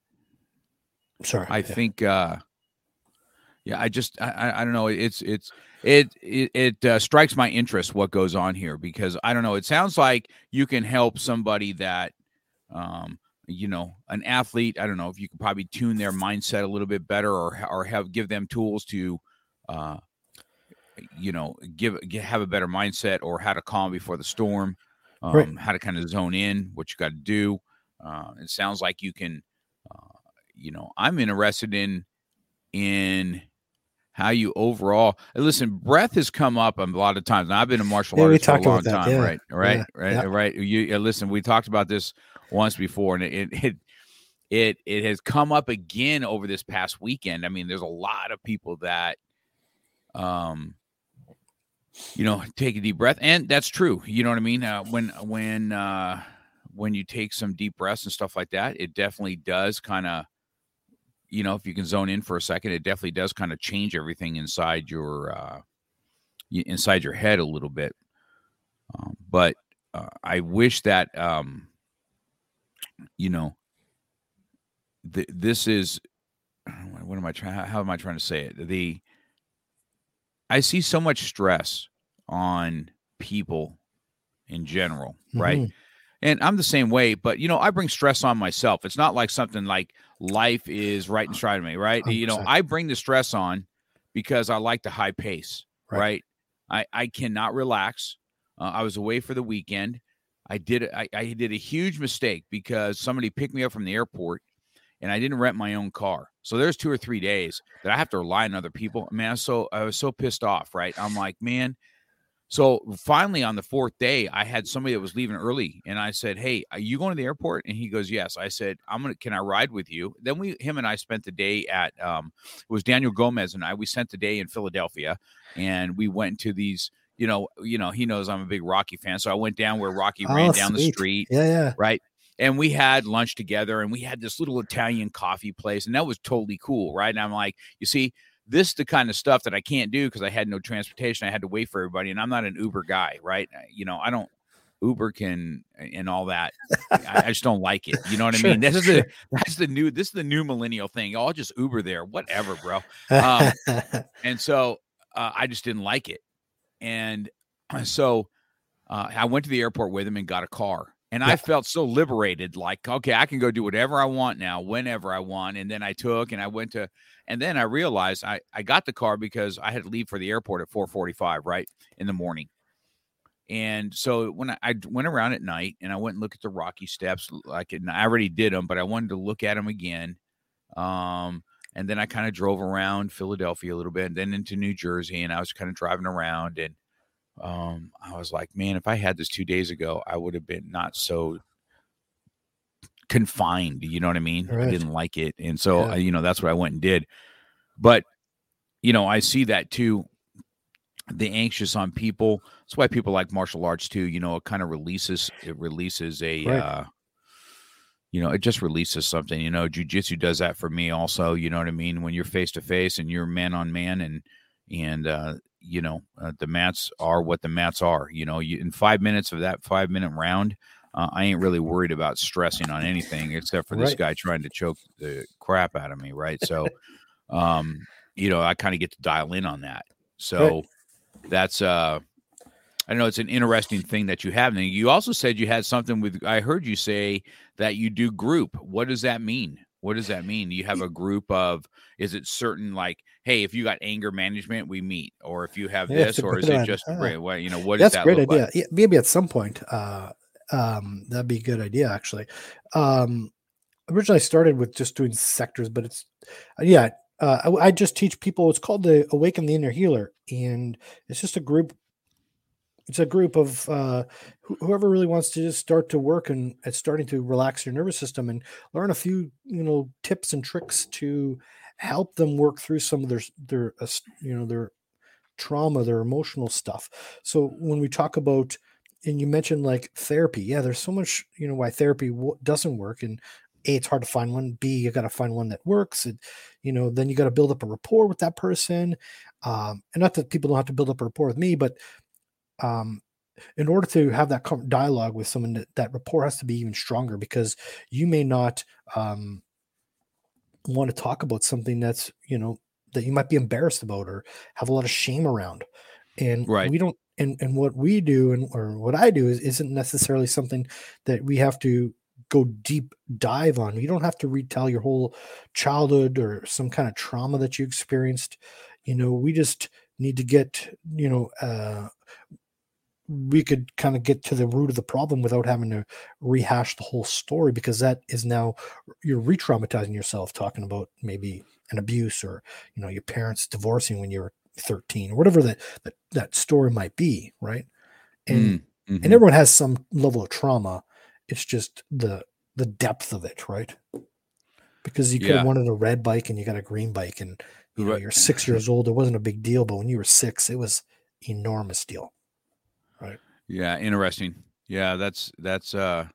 Speaker 2: sorry
Speaker 1: I
Speaker 2: yeah.
Speaker 1: think uh yeah, I just I I- don't know. It's it's it it, it uh, strikes my interest what goes on here because I don't know. It sounds like you can help somebody that um you know an athlete. I don't know if you could probably tune their mindset a little bit better or or have give them tools to uh you know give, have a better mindset or how to calm before the storm um
Speaker 2: Right.
Speaker 1: how to kind of zone in what you got to do uh it sounds like you can uh, you know i'm interested in in how you overall listen breath has come up a lot of times now i've been a martial
Speaker 2: Yeah,
Speaker 1: artist for a long
Speaker 2: that,
Speaker 1: time
Speaker 2: yeah,
Speaker 1: right right
Speaker 2: yeah,
Speaker 1: right
Speaker 2: yeah.
Speaker 1: right you listen we talked about this once before and it it it it has come up again over this past weekend i mean there's a lot of people that um you know take a deep breath and that's true you know what i mean? Uh, when when uh when you take some deep breaths and stuff like that it definitely does kind of you know if you can zone in for a second it definitely does kind of change everything inside your uh inside your head a little bit. Um, but uh, i wish that um you know th- this is what am i trying how, how am i trying to say it? The i see so much stress on people in general right
Speaker 2: Mhm.
Speaker 1: and I'm the same way, but you know, I bring stress on myself. It's not like something like life is right in front of me, right? You know, I bring the stress on because I like the high pace,
Speaker 2: Right.
Speaker 1: right? I I cannot relax. Uh, I was away for the weekend. I did I, I did a huge mistake because somebody picked me up from the airport and I didn't rent my own car. So there's two or three days that I have to rely on other people. Man, I was so I was so pissed off, right? I'm like, man. So finally on the fourth day, I had somebody that was leaving early, and I said, "Hey, are you going to the airport?" And he goes, "Yes." I said, "I'm gonna. Can I ride with you?" Then we, him and I, spent the day at. Um, it was Daniel Gomez and I. We spent the day in Philadelphia, and we went to these. You know, you know, he knows I'm a big Rocky fan, so I went down where Rocky
Speaker 2: Oh,
Speaker 1: ran down the street
Speaker 2: Yeah, yeah.
Speaker 1: right? And we had lunch together and we had this little Italian coffee place, and that was totally cool, right? And I'm like, you see, this is the kind of stuff that I can't do because I had no transportation. I had to wait for everybody, and I'm not an Uber guy, right? You know, I don't Uber can and all that. I, I just don't like it. You know what I mean? This is the that's the new this is the new millennial thing. I'll just Uber there, whatever, bro. Um, and so uh, I just didn't like it. And so uh, I went to the airport with him and got a car. And I felt so liberated, like, okay, I can go do whatever I want now, whenever I want. And then I took and I went to, and then I realized I, I got the car because I had to leave for the airport at 445, right, in the morning. And so when I, I went around at night and I went and looked at the Rocky Steps, like and I already did them, but I wanted to look at them again. Um, and then I kind of drove around Philadelphia a little bit, and then into New Jersey, and I was kind of driving around, and um, I was like, man, if I had this two days ago, I would have been not so confined. You know what I mean? I didn't like it, and so
Speaker 2: Yeah.
Speaker 1: uh, you know that's what I went and did. But you know, I see that too. The anxious on people. That's why people like martial arts too. You know, it kind of releases. It releases a.
Speaker 2: Right.
Speaker 1: Uh, you know, it just releases something. You know, jujitsu does that for me also. You know what I mean? When you're face to face and you're man on man, and and uh, you know uh, the mats are what the mats are. You know, you in five minutes of that five minute round, uh, I ain't really worried about stressing on anything except for this
Speaker 2: Right.
Speaker 1: guy trying to choke the crap out of me, right? So, um, you know, I kind of get to dial in on that. So that's uh I know it's an interesting thing that you have. And you also said you had something with I heard you say that you do group. What does that mean? What does that mean? You have a group of is it certain like, hey, if you got anger management, we meet, or if you have
Speaker 2: Yeah,
Speaker 1: this, or is it just right, what you know, what
Speaker 2: That's a
Speaker 1: that
Speaker 2: great idea.
Speaker 1: like?
Speaker 2: Yeah, maybe at some point, uh, um, that'd be a good idea. Actually, um, originally I started with just doing sectors, but it's uh, yeah. Uh, I, I just teach people. It's called the Awaken the Inner Healer, and it's just a group. It's a group of uh, who- whoever really wants to just start to work and at starting to relax your nervous system and learn a few you know tips and tricks to help them work through some of their their uh, you know their trauma, their emotional stuff. So when we talk about, and you mentioned like therapy, yeah, there's so much, you know, why therapy w- doesn't work. And A, it's hard to find one. B, you got to find one that works. And, you know, then you got to build up a rapport with that person. Um, and not that people don't have to build up a rapport with me, but um, in order to have that dialogue with someone, that, that rapport has to be even stronger because you may not um, want to talk about something that's, you know, that you might be embarrassed about or have a lot of shame around. And
Speaker 1: Right.
Speaker 2: we don't and and what we do and or what I do is isn't necessarily something that we have to go deep dive on. You don't have to retell your whole childhood or some kind of trauma that you experienced. You know, we just need to get, you know, uh we could kind of get to the root of the problem without having to rehash the whole story because that is now you're re-traumatizing yourself talking about maybe an abuse or you know your parents divorcing when you were 13 or whatever that that, that story might be right and
Speaker 1: Mm, mhm.
Speaker 2: and everyone has some level of trauma it's just the the depth of it right because you could
Speaker 1: Yeah.
Speaker 2: have wanted a red bike and you got a green bike and you know
Speaker 1: Right.
Speaker 2: you're six years old it wasn't a big deal but when you were six it was enormous deal
Speaker 1: Yeah, interesting. Yeah, that's that's uh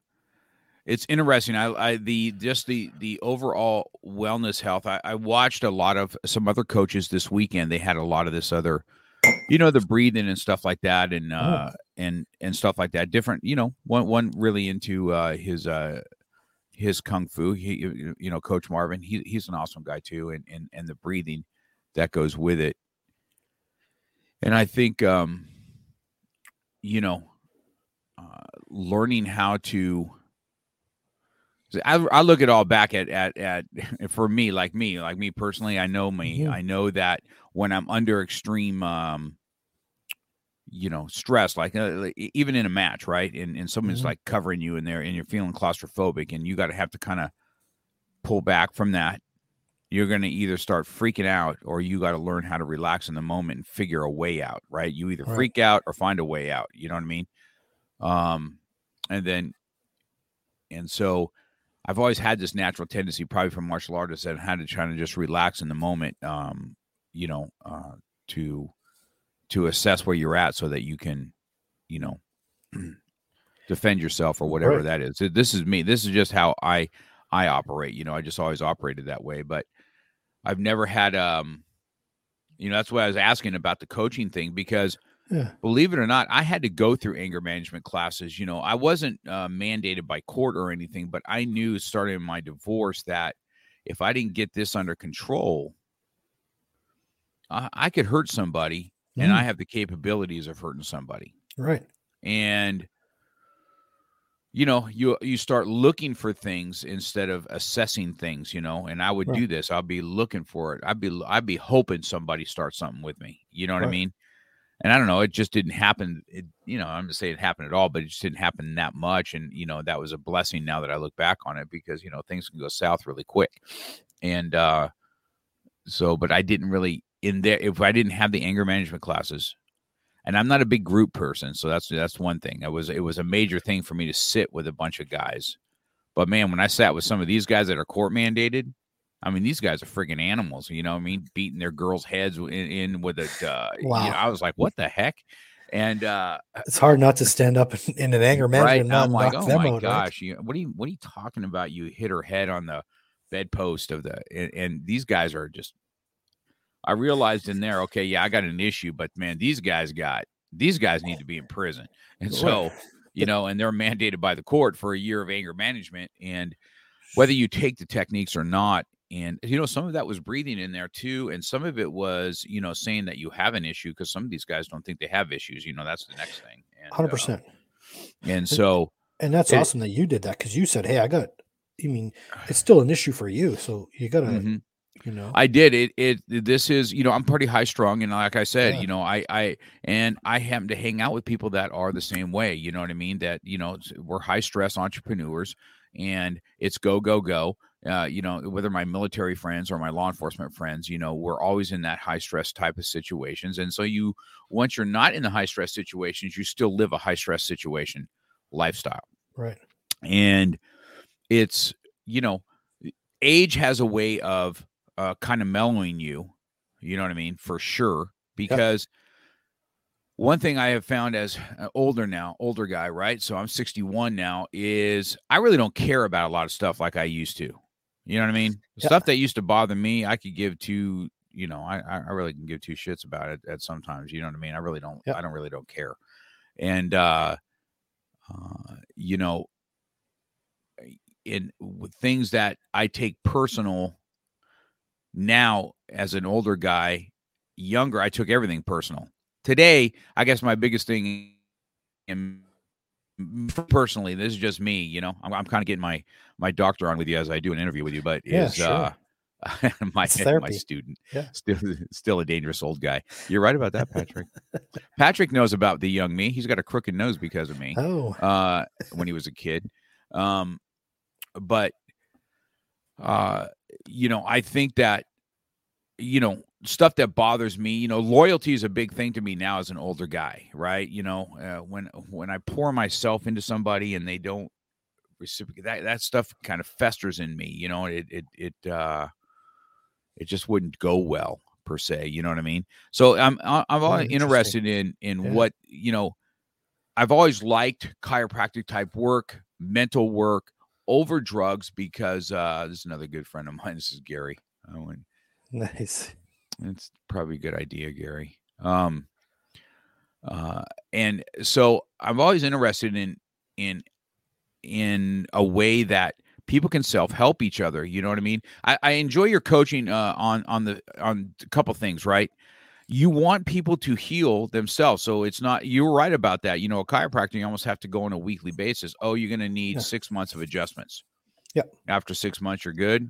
Speaker 1: it's interesting. I I the just the the overall wellness health. I, I watched a lot of some other coaches this weekend. They had a lot of this other you know, the breathing and stuff like that and uh and and stuff like that. Different, you know, one one really into uh his uh his kung fu. He you you know, Coach Marvin, he he's an awesome guy too, and and and the breathing that goes with it. And I think um you know, uh, learning how to. I, I look at all back at, at at for me like me like me personally I know me
Speaker 2: Mhm.
Speaker 1: I know that when I'm under extreme um you know, stress, like, uh, like, even in a match, right? And and someone's
Speaker 2: Mhm.
Speaker 1: like covering you in there, and you're feeling claustrophobic, and you got to have to kind of pull back from that. You're going to either start freaking out, or you got to learn how to relax in the moment and figure a way out, right? You either
Speaker 2: Right.
Speaker 1: freak out or find a way out. You know what I mean? Um, and then, and so. I've always had this natural tendency, probably from martial artists, that had to try to just relax in the moment, um, you know, uh, to to assess where you're at so that you can, you know, defend yourself or whatever
Speaker 2: Right.
Speaker 1: that is. This is me. This is just how I I operate. You know, I just always operated that way. But I've never had um, you know, that's why I was asking about the coaching thing because
Speaker 2: Yeah.
Speaker 1: believe it or not, I had to go through anger management classes. You know, I wasn't uh, mandated by court or anything, but I knew starting my divorce that if I didn't get this under control, I, I could hurt somebody, and
Speaker 2: Mm.
Speaker 1: I have the capabilities of hurting somebody.
Speaker 2: Right.
Speaker 1: And you know, you you start looking for things instead of assessing things. You know, and I would
Speaker 2: Right.
Speaker 1: do this. I'll be looking for it. I'd be I'd be hoping somebody starts something with me. You know what I mean? and I don't know, it just didn't happen. It, you know, I'm gonna say it happened at all, but it just didn't happen that much. And you know, that was a blessing now that I look back on it because you know things can go south really quick. And uh so, but I didn't really in there if I didn't have the anger management classes, and I'm not a big group person, so that's that's one thing. It was it was a major thing for me to sit with a bunch of guys. But man, when I sat with some of these guys that are court mandated, I mean, these guys are freaking animals. You know, what I mean, beating their girls' heads in, in with a. Uh, you
Speaker 2: Wow.
Speaker 1: know, I was like, what the heck? And uh,
Speaker 2: It's hard not to stand up in, in an anger management
Speaker 1: right, I'm like, oh my
Speaker 2: out, right?
Speaker 1: gosh, you, what are you what are you talking about? You hit her head on the bedpost of the, and, and these guys are just. I realized in there, okay, yeah, I got an issue, but man, these guys got these guys need to be in prison, and so you know, and they're mandated by the court for a year of anger management, and whether you take the techniques or not and you know some of that was breathing in there too and some of it was you know saying that you have an issue because some of these guys don't think they have issues you know that's the next thing and, uh,
Speaker 2: Hundred percent.
Speaker 1: and so
Speaker 2: And that's
Speaker 1: it-
Speaker 2: awesome that you did that because you said, "Hey, I got." I mean, it's still an issue for you, so you gotta,
Speaker 1: mhm.
Speaker 2: You know.
Speaker 1: i did it it this is you know i'm pretty high strung and like i said
Speaker 2: Yeah.
Speaker 1: you know i i and i happen to hang out with people that are the same way you know what i mean that you know we're high stress entrepreneurs and it's go go go uh, you know, whether my military friends or my law enforcement friends, you know, we're always in that high stress type of situations. And so you, once you're not in the high stress situations, you still live a high stress situation lifestyle.
Speaker 2: right.
Speaker 1: And it's, you know, age has a way of uh, kind of mellowing you, you know what I mean? For sure. Because one thing I have found as an older now, older guy, right? So I'm 61 now, is I really don't care about a lot of stuff like I used to. You know what I mean?
Speaker 2: Yeah.
Speaker 1: Stuff that used to bother me, I could give two, you know, I I really can give two shits about it at sometimes. You know what I mean? I really don't,
Speaker 2: Yeah.
Speaker 1: I don't really don't care. And uh uh, you know, in with things that I take personal now as an older guy, younger, I took everything personal. Today, I guess my biggest thing in personally, this is just me, you know. I'm, I'm kind of getting my my doctor on with you as I do an interview with you, but
Speaker 2: Yeah,
Speaker 1: is
Speaker 2: sure.
Speaker 1: uh my my student.
Speaker 2: Yeah.
Speaker 1: Still still a dangerous old guy. You're right about that, Patrick. Patrick knows about the young me. He's got a crooked nose because of me
Speaker 2: Oh,
Speaker 1: uh when he was a kid um but uh you know i think that you know stuff that bothers me you know loyalty is a big thing to me now as an older guy right you know uh, when when i pour myself into somebody and they don't reciprocate that that stuff kind of festers in me you know it it it uh it just wouldn't go well per se you know what i mean so i'm i'm I'm always
Speaker 2: interesting.
Speaker 1: interested in in
Speaker 2: Yeah.
Speaker 1: what you know I've always liked chiropractic type work, mental work over drugs because uh, this is another good friend of mine. This is Gary. Oh,
Speaker 2: nice.
Speaker 1: it's probably a good idea, Gary. Um, uh, and so I'm always interested in in in a way that people can self help each other. You know what I mean? I, I enjoy your coaching uh, on on the on a couple things, right? You want people to heal themselves, so it's not. You're right about that. You know, a chiropractor you almost have to go on a weekly basis. Oh, you're going to need
Speaker 2: Yeah.
Speaker 1: six months of adjustments.
Speaker 2: Yep.
Speaker 1: After six months, you're good,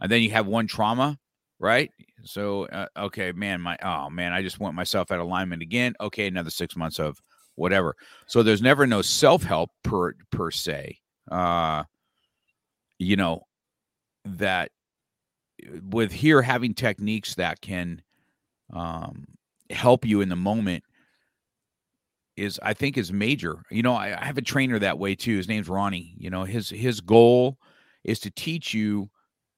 Speaker 1: and then you have one trauma right? So uh, okay, man, my oh man, I just want myself of alignment again. Okay, another six months of whatever. So there's never no self help per per se. Uh, you know that with here having techniques that can um, help you in the moment is I think is major. You know, I, I have a trainer that way too. His name's Ronnie. You know, his his goal is to teach you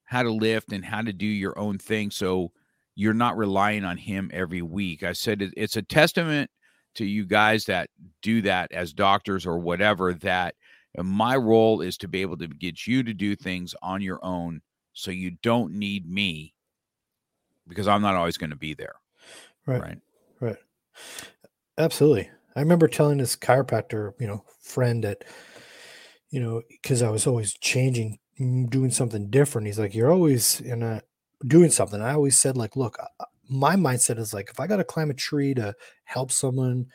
Speaker 1: how to lift and how to do your own thing so you're not relying on him every week. I said it, it's a testament to you guys that do that as doctors or whatever that my role is to be able to get you to do things on your own so you don't need me because I'm not always going to be there.
Speaker 2: Right. Right. Right. Absolutely. I remember telling this chiropractor, you know, friend that, you know, because I was always changing, mm, doing something different. He's like, you're always in a doing something. I always said, like, look, my mindset is like, if I got to climb a tree to help someone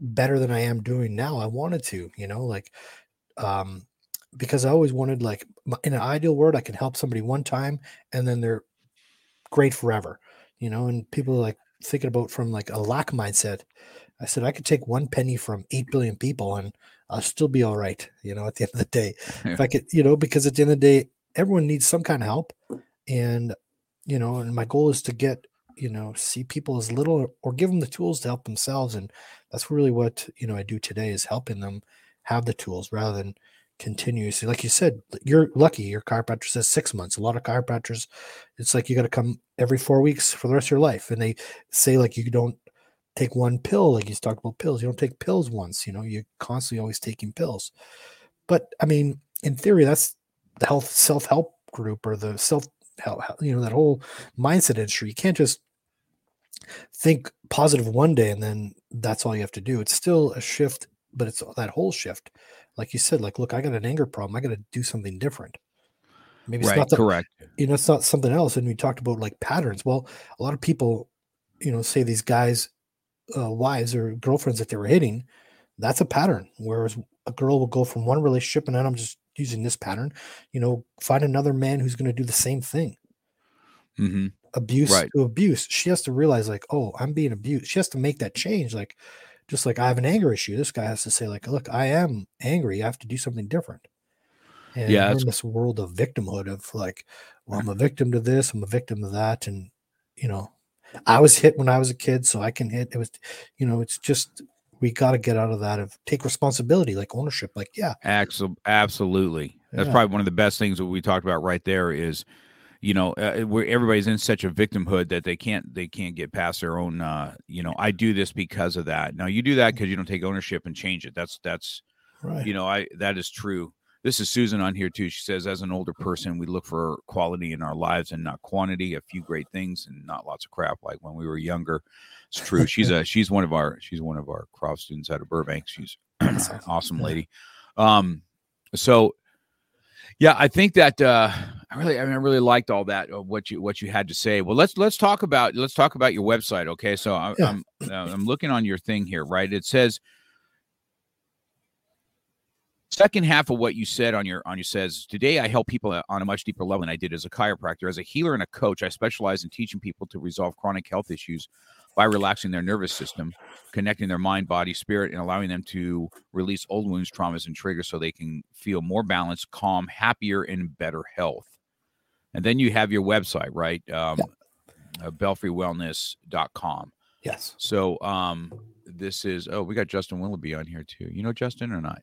Speaker 2: better than I am doing now, I wanted to, you know, like, um, because I always wanted, like, in an ideal world, I can help somebody one time and then they're great forever, you know, and people like thinking about from like a lack mindset I said I could take one penny from eight billion people and I'll still be all right. You know, at the end of the day, if I could, you know, because at the end of the day, everyone needs some kind of help, and you know, and my goal is to get you know see people as little or give them the tools to help themselves, and that's really what you know I do today is helping them have the tools rather than continuously. Like you said you're lucky your chiropractor says six months. A lot of chiropractors it's like you got to come every four weeks for the rest of your life and they say like you don't take one pill like you talked about pills. You don't take pills once you know you're constantly always taking pills. But i mean in theory that's the health self-help group or the self help you know that whole mindset industry. You can't just think positive one day and then that's all you have to do. It's still a shift but it's that whole shift like you said like look i got an anger problem i got to do something different
Speaker 1: maybe it's right, not
Speaker 2: the,
Speaker 1: correct
Speaker 2: you know it's not something else and we talked about like patterns well a lot of people you know say these guys uh, wives or girlfriends that they were hitting, that's a pattern. Whereas a girl will go from one relationship, and then I'm just using this pattern, you know, find another man who's going to do the same thing.
Speaker 1: Mm-hmm.
Speaker 2: Abuse right. to abuse. She has to realize, like, oh, I'm being abused. She has to make that change. Like, just like I have an anger issue, this guy has to say, like, look, I am angry. I have to do something different. And yeah, in this world of victimhood of like, well, I'm a victim to this, I'm a victim to that, and you know, I was hit when I was a kid, so I can hit. It was, you know, it's just we got to get out of that of take responsibility, like ownership. Like, yeah,
Speaker 1: absolutely. That's yeah. probably one of the best things that we talked about right there. Is you know uh, where everybody's in such a victimhood that they can't they can't get past their own. uh You know, I do this because of that. Now you do that because you don't take ownership and change it. That's that's right. You know, I that is true this is Susan on here too. She says, as an older person, we look for quality in our lives and not quantity. A few great things and not lots of crap. Like when we were younger, it's true. She's a she's one of our she's one of our Croft students out of Burbank. She's awesome lady. Um, so yeah, I think that uh, I really I, mean, I really liked all that uh, what you what you had to say. Well, let's let's talk about let's talk about your website. Okay, so I, yeah. I'm uh, I'm looking on your thing here, right? It says second half of what you said on your on your says today i help people on a much deeper level than i did as a chiropractor as a healer and a coach i specialize in teaching people to resolve chronic health issues by relaxing their nervous system connecting their mind body spirit and allowing them to release old wounds traumas and triggers so they can feel more balanced calm happier and better health and then you have your website right um, yeah. uh, belfrywellness.com
Speaker 2: yes
Speaker 1: so um this is oh we got justin willoughby on here too you know justin or not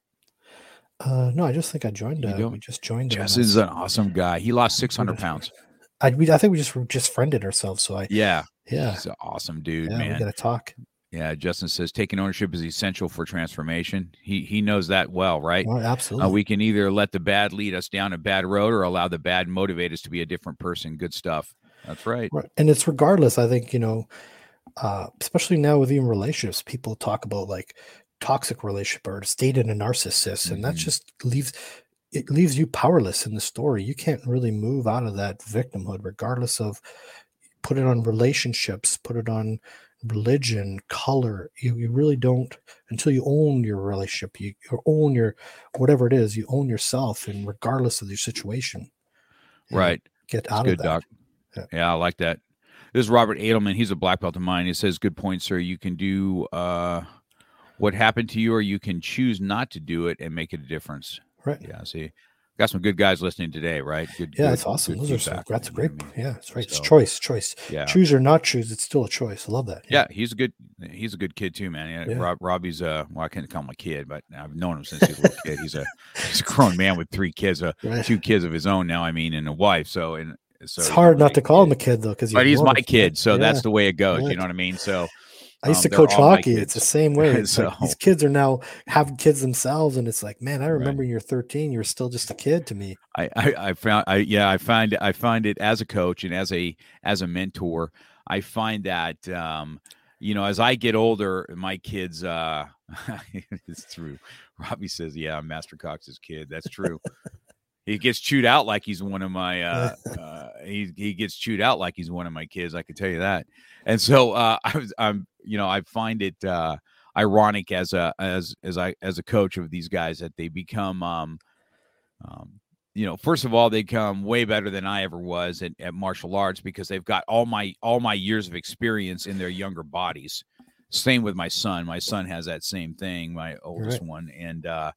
Speaker 2: uh, no, I just think I joined. Uh, we just joined. Justin.
Speaker 1: Justin's an awesome guy. He lost six hundred pounds.
Speaker 2: I we, I think we just just friended ourselves. So I
Speaker 1: yeah
Speaker 2: yeah
Speaker 1: he's an awesome dude
Speaker 2: yeah,
Speaker 1: man.
Speaker 2: We gotta talk.
Speaker 1: Yeah, Justin says taking ownership is essential for transformation. He he knows that well, right?
Speaker 2: Oh, absolutely.
Speaker 1: Uh, we can either let the bad lead us down a bad road or allow the bad motivate us to be a different person. Good stuff. That's right.
Speaker 2: right. And it's regardless. I think you know, uh, especially now with even relationships, people talk about like toxic relationship or state in a narcissist mm-hmm. and that mm-hmm. just leaves it leaves you powerless in the story you can't really move out of that victimhood regardless of put it on relationships put it on religion color you, you really don't until you own your relationship you or own your whatever it is you own yourself and regardless of your situation
Speaker 1: right
Speaker 2: get out of that
Speaker 1: doc.
Speaker 2: Yeah.
Speaker 1: yeah, I like that. This is Robert Edelman. He's a black belt of mine. He says, "Good point, sir. You can do uh, what happened to you, or you can choose not to do it and make it a difference."
Speaker 2: Right.
Speaker 1: Yeah. See, got some good guys listening today, right? Good.
Speaker 2: Yeah,
Speaker 1: good-
Speaker 2: that's awesome. Those are some, that's a great.
Speaker 1: I mean?
Speaker 2: Yeah, that's right. It's choice, choice.
Speaker 1: Yeah.
Speaker 2: Choose or not choose, it's still a choice. I love that.
Speaker 1: Yeah, he's a good he's a good kid too, man. Yeah,
Speaker 2: Yeah.
Speaker 1: Rob, Robbie's uh well, I can't call him a kid, but I've known him since he was a little kid. He's a he's a grown man with three kids, uh
Speaker 2: Right.
Speaker 1: two kids of his own now, I mean, and a wife. So and so
Speaker 2: it's hard not to call
Speaker 1: kid.
Speaker 2: him a kid though, because
Speaker 1: But he's my kid, so that's the way it goes.
Speaker 2: Right.
Speaker 1: You know what I mean? So
Speaker 2: I used
Speaker 1: um,
Speaker 2: to coach hockey. It's the same way. It's like these kids are now having kids themselves, and it's like, man, I remember when you're 13, you're still just a kid to me.
Speaker 1: I, I I found I yeah I find I find it as a coach and as a as a mentor I find that um you know as I get older my kids uh it's true Robbie says yeah I'm Master Cox's kid that's true he gets chewed out like he's one of my uh, uh he he gets chewed out like he's one of my kids I can tell you that and so uh I was I'm you know I find it uh ironic as a as as I as a coach of these guys that they become um um, you know, first of all, they come way better than I ever was at, at martial arts because they've got all my all my years of experience in their younger bodies. Same with my son. My son has that same thing, my oldest
Speaker 2: Right.
Speaker 1: one, and uh,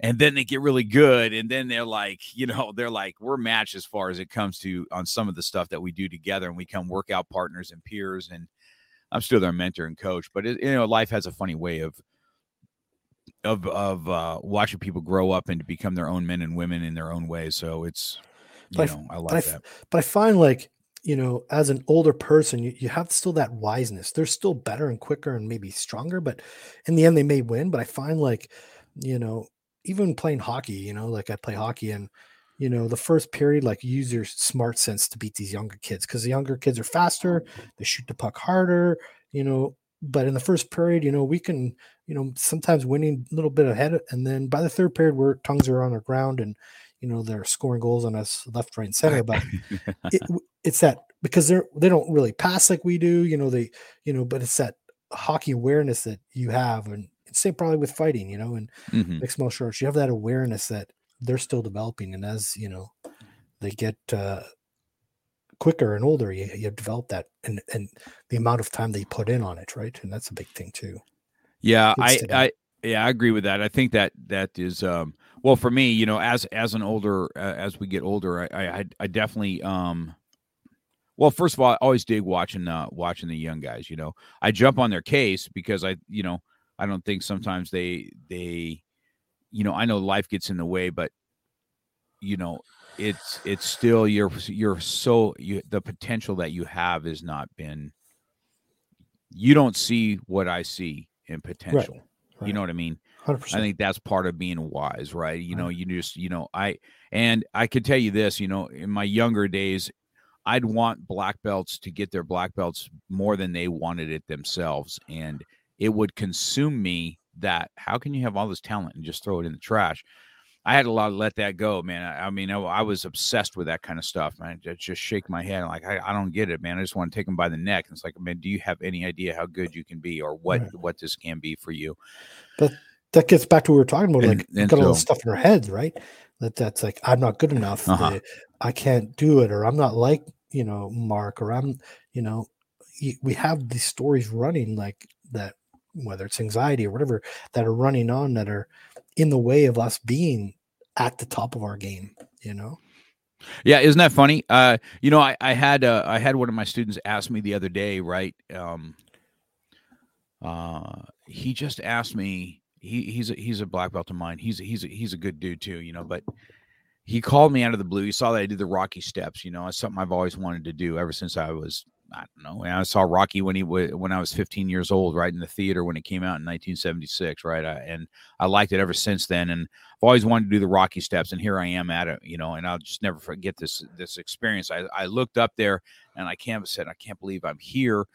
Speaker 1: and then they get really good, and then they're like, you know, they're like we're matched as far as it comes to on some of the stuff that we do together, and we come workout partners and peers, and I'm still their mentor and coach, but it, you know, life has a funny way of of of uh, watching people grow up and to become their own men and women in their own way. So it's you
Speaker 2: But
Speaker 1: know I like
Speaker 2: I f-
Speaker 1: that.
Speaker 2: But I find like, you know, as an older person, you, you have still that wiseness. They're still better and quicker and maybe stronger, but in the end, they may win. But I find like, you know, even playing hockey, you know, like I play hockey and, you know, the first period, like use your smart sense to beat these younger kids because the younger kids are faster, they shoot the puck harder, you know. But in the first period, you know, we can, you know, sometimes winning a little bit ahead. And then by the third period, where tongues are on the ground and, you know, they're scoring goals on us left, right, and center. But it, it's that because they're they don't really pass like we do, you know. They you know, but it's that hockey awareness that you have, and it's same probably with fighting, you know, and
Speaker 1: Mhm.
Speaker 2: mixed martial arts. You have that awareness that they're still developing, and as you know, they get uh, quicker and older, you you develop that, and and the amount of time they put in on it, right? And that's a big thing too.
Speaker 1: Yeah, I. I yeah, I agree with that. I think that that is um well for me, you know, as as an older uh, as we get older, I, I I definitely um well, first of all, I always dig watching uh watching the young guys, you know. I jump on their case because I, you know, I don't think sometimes they they you know, I know life gets in the way, but you know, it's it's still you're you're so you the potential that you have has not been you don't see what I see in potential. You
Speaker 2: right.
Speaker 1: know what I mean?
Speaker 2: Hundred
Speaker 1: I think that's part of being wise, right? You
Speaker 2: Right.
Speaker 1: know, you just, you know, I and I could tell you this, you know, in my younger days, I'd want black belts to get their black belts more than they wanted it themselves. And it would consume me that how can you have all this talent and just throw it in the trash? I had a lot to let that go, man. I, I mean, I, I was obsessed with that kind of stuff, man. I just shake my head like, I, I don't get it, man. I just want to take them by the neck. And it's like, man, do you have any idea how good you can be or what
Speaker 2: Right.
Speaker 1: what this can be for you?
Speaker 2: But that gets back to what we were talking about.
Speaker 1: And-
Speaker 2: like we've
Speaker 1: and
Speaker 2: got all this
Speaker 1: so-
Speaker 2: stuff in our heads, right? That that's like I'm not good enough.
Speaker 1: Uh-huh.
Speaker 2: uh, I can't do it, or I'm not like you know Mark, or I'm you know we have these stories running like that, whether it's anxiety or whatever that are running on that are in the way of us being at the top of our game. You know,
Speaker 1: Yeah, isn't that funny? Uh, you know, I, I had uh, I had one of my students ask me the other day, right? Um, uh, he just asked me. He he's a, he's a black belt of mine. He's a, he's a, he's a good dude too, you know. But he called me out of the blue. He saw that I did the Rocky steps. You know, it's something I've always wanted to do ever since I was I don't know. I saw Rocky when he wa- when I was 15 years old, right in the theater when it came out in 1976, right? I, and I liked it ever since then. And I've always wanted to do the Rocky steps, and here I am at it, you know. And I'll just never forget this this experience. I, I looked up there, and I can't said, I can't believe I'm here.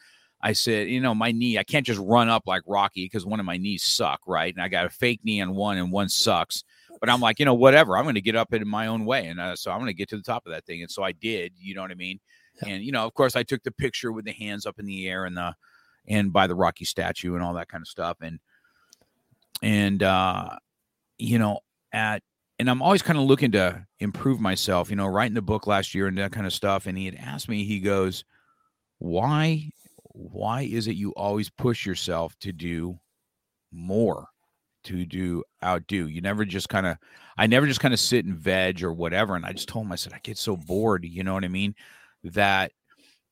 Speaker 1: I said, you know, my knee, I can't just run up like Rocky because one of my knees suck, right? And I got a fake knee on one, and one sucks. But I'm like, you know, whatever. I'm going to get up in my own way, and uh, so I'm going to get to the top of that thing. And so I did. You know what I mean?
Speaker 2: Yeah.
Speaker 1: And you know, of course, I took the picture with the hands up in the air and the and by the Rocky statue and all that kind of stuff. And and uh, you know, at and I'm always kind of looking to improve myself, you know, writing the book last year and that kind of stuff. And he had asked me, he goes, Why, why is it you always push yourself to do more, to do outdo? You never just kind of, I never just kind of sit and veg or whatever. And I just told him, I said, I get so bored, you know what I mean? That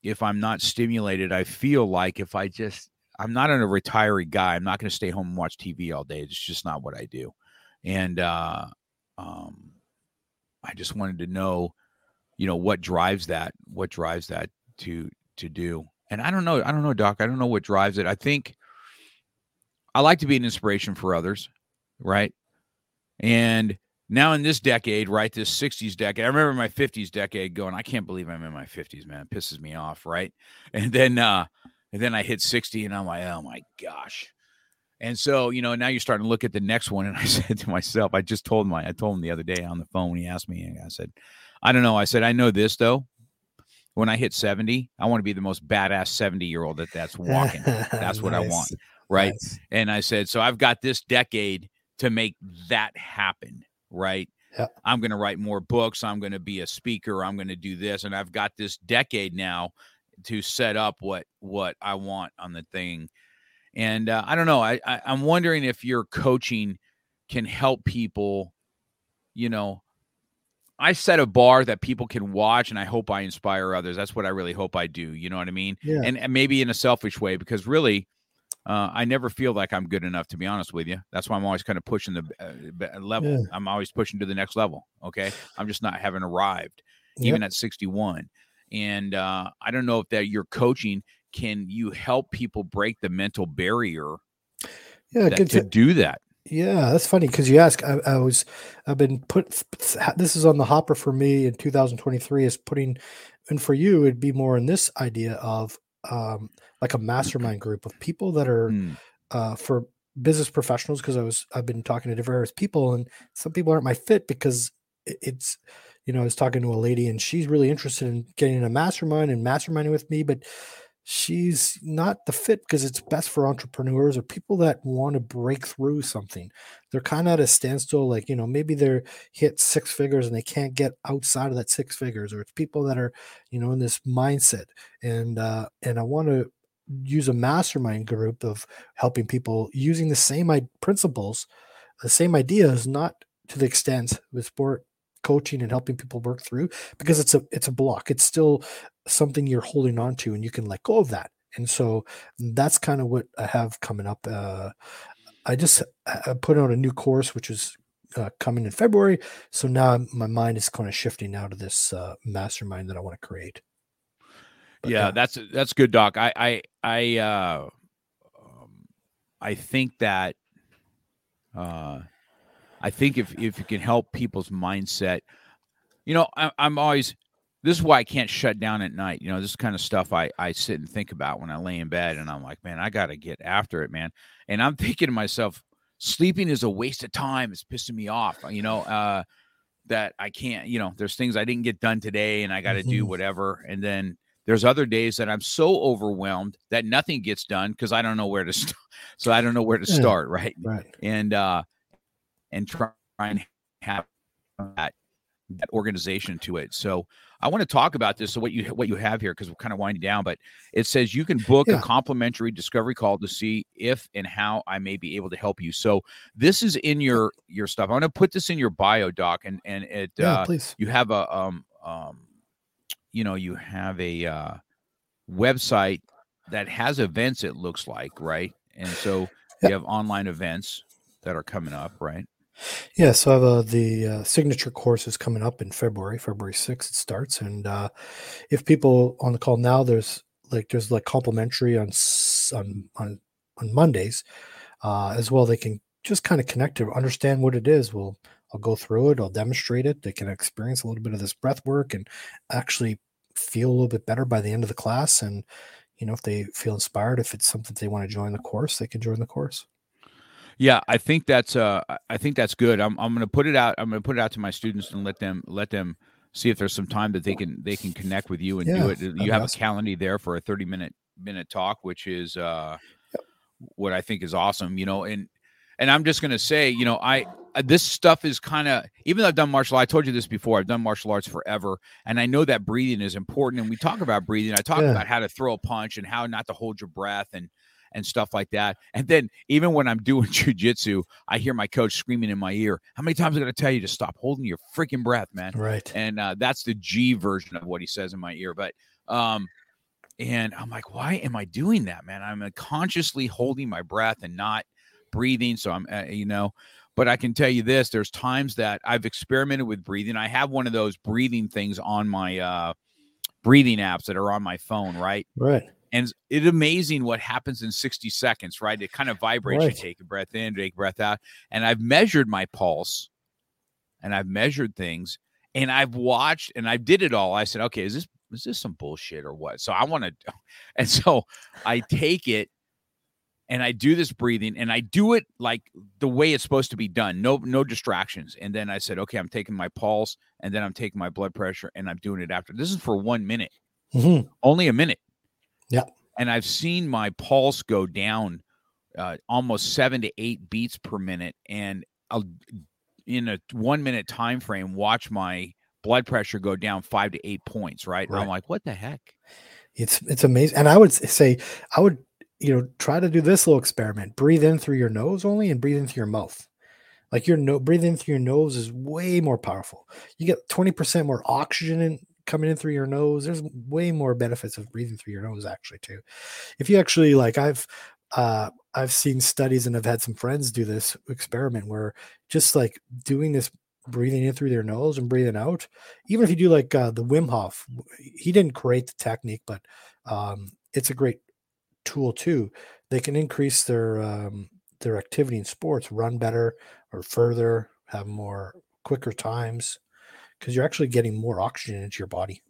Speaker 1: if I'm not stimulated, I feel like if I just, I'm not a retiree guy, I'm not going to stay home and watch TV all day. It's just not what I do. And, uh, um, I just wanted to know, you know, what drives that, what drives that to to do. And I don't know, I don't know, Doc. I don't know what drives it. I think I like to be an inspiration for others, right? And now in this decade, right, this 60s decade, I remember my 50s decade going, I can't believe I'm in my 50s, man. It pisses me off, right? And then uh and then I hit 60 and I'm like, oh my gosh. And so, you know, now you're starting to look at the next one. And I said to myself, I just told my, I told him the other day on the phone when he asked me, I said, I don't know. I said, I know this though. When I hit 70, I want to be the most badass 70 year old that that's walking. That's what nice. I want. Right. Nice. And I said, so I've got this decade to make that happen. Right.
Speaker 2: Yep.
Speaker 1: I'm going to write more books. I'm going to be a speaker. I'm going to do this. And I've got this decade now to set up what, what I want on the thing and uh, I don't know. I, I I'm wondering if your coaching can help people. You know, I set a bar that people can watch, and I hope I inspire others. That's what I really hope I do. You know what I mean?
Speaker 2: Yeah.
Speaker 1: And, and maybe in a selfish way, because really, uh, I never feel like I'm good enough, to be honest with you. That's why I'm always kind of pushing the uh, level. Yeah. I'm always pushing to the next level. Okay, I'm just not having arrived, yep. even at 61. And uh, I don't know if that your coaching can you help people break the mental barrier
Speaker 2: yeah
Speaker 1: that, to do that
Speaker 2: yeah that's funny because you ask I, I, was i've been put this is on the hopper for me in 2023 is putting and for you it'd be more in this idea of um like a mastermind group of people that are mm. uh for business professionals because i was i've been talking to different people and some people aren't my fit because it's you know i was talking to a lady and she's really interested in getting in a mastermind and masterminding with me but she's not the fit because it's best for entrepreneurs or people that want to break through something. They're kind of at a standstill, like, you know, maybe they're hit six figures and they can't get outside of that six figures, or it's people that are, you know, in this mindset. And uh, and I want to use a mastermind group of helping people using the same principles, the same ideas, not to the extent with sport coaching and helping people work through because it's a it's a block. It's still something you're holding on to and you can let go of that. And so that's kind of what i have coming up uh, i just I put out a new course which is uh, coming in february. So now my mind is kind of shifting now to this uh, mastermind that i want to create
Speaker 1: but, yeah that's that's good doc i i i uh um, i think that uh I think if if you can help people's mindset, you know, I, I'm always this is why I can't shut down at night. You know, this kind of stuff I I sit and think about when I lay in bed, and I'm like, man, I got to get after it, man. And I'm thinking to myself, sleeping is a waste of time. It's pissing me off. You know, uh, that I can't. You know, there's things I didn't get done today, and I got to mm-hmm. do whatever. And then there's other days that I'm so overwhelmed that nothing gets done because I don't know where to start. So I don't know where to yeah, start, right?
Speaker 2: Right.
Speaker 1: And uh, and try and have that that organization to it. So I want to talk about this. So what you what you have here, because we're kind of winding down, but it says you can book yeah. a complimentary discovery call to see if and how I may be able to help you. So this is in your your stuff. I want to put this in your bio doc, and and it
Speaker 2: yeah, uh, please.
Speaker 1: You have a um um, you know, you have a uh, website that has events. It looks like right, and so you have online events that are coming up, right?
Speaker 2: Yeah, so I have uh, the uh, signature course is coming up in February, February 6th it starts. And uh, if people on the call now, there's like there's like complimentary on on on, on Mondays uh, as well. They can just kind of connect to understand what it is. We'll I'll go through it, I'll demonstrate it. They can experience a little bit of this breath work and actually feel a little bit better by the end of the class. And you know, if they feel inspired, if it's something they want to join the course, they can join the course.
Speaker 1: Yeah, I think that's uh I think that's good. I'm I'm going to put it out I'm going to put it out to my students and let them let them see if there's some time that they can they can connect with you and yeah, do it. You have awesome. a calendar there for a 30 minute minute talk which is uh yep. what I think is awesome, you know, and and I'm just going to say, you know, I this stuff is kind of even though I've done martial arts, I told you this before. I've done martial arts forever, and I know that breathing is important. And we talk about breathing. I talk
Speaker 2: Yeah.
Speaker 1: about how to throw a punch and how not to hold your breath and and stuff like that. And then even when I'm doing jujitsu, I hear my coach screaming in my ear, "How many times I going to tell you to stop holding your freaking breath, man?"
Speaker 2: Right.
Speaker 1: and uh, that's the G version of what he says in my ear. But um, and I'm like, why am I doing that, man? I'm uh, consciously holding my breath and not breathing. So I'm, uh, you know, but I can tell you this: there's times that I've experimented with breathing. I have one of those breathing things on my uh, breathing apps that are on my phone, right?
Speaker 2: Right.
Speaker 1: And it's amazing what happens in 60 seconds, right? It kind of vibrates.
Speaker 2: Right.
Speaker 1: You take a breath in, take a breath out. And I've measured my pulse and I've measured things and I've watched and I did it all. I said, okay, is this is this some bullshit or what? So I want to and so I take it and I do this breathing and I do it like the way it's supposed to be done. No, no distractions. And then I said, okay, I'm taking my pulse and then I'm taking my blood pressure and I'm doing it after. This is for one minute
Speaker 2: hmm
Speaker 1: only a minute.
Speaker 2: Yeah.
Speaker 1: And I've seen my pulse go down uh, almost seven to eight beats per minute, and I'll in a one minute time frame watch my blood pressure go down five to eight points. Right. And I'm like, what the heck?
Speaker 2: It's it's amazing. And I would say I would you know try to do this little experiment. Breathe in through your nose only and breathe in through your mouth. Like your no breathing through your nose is way more powerful. You get 20% more oxygen in, coming in through your nose. There's way more benefits of breathing through your nose actually too. If you actually like I've uh I've seen studies and I've had some friends do this experiment where just like doing this breathing in through their nose and breathing out, even if you do like uh, the Wim Hof, he didn't create the technique, but um, it's a great tool too. They can increase their um, their activity in sports, run better or further, have more quicker times, because you're actually getting more oxygen into your body.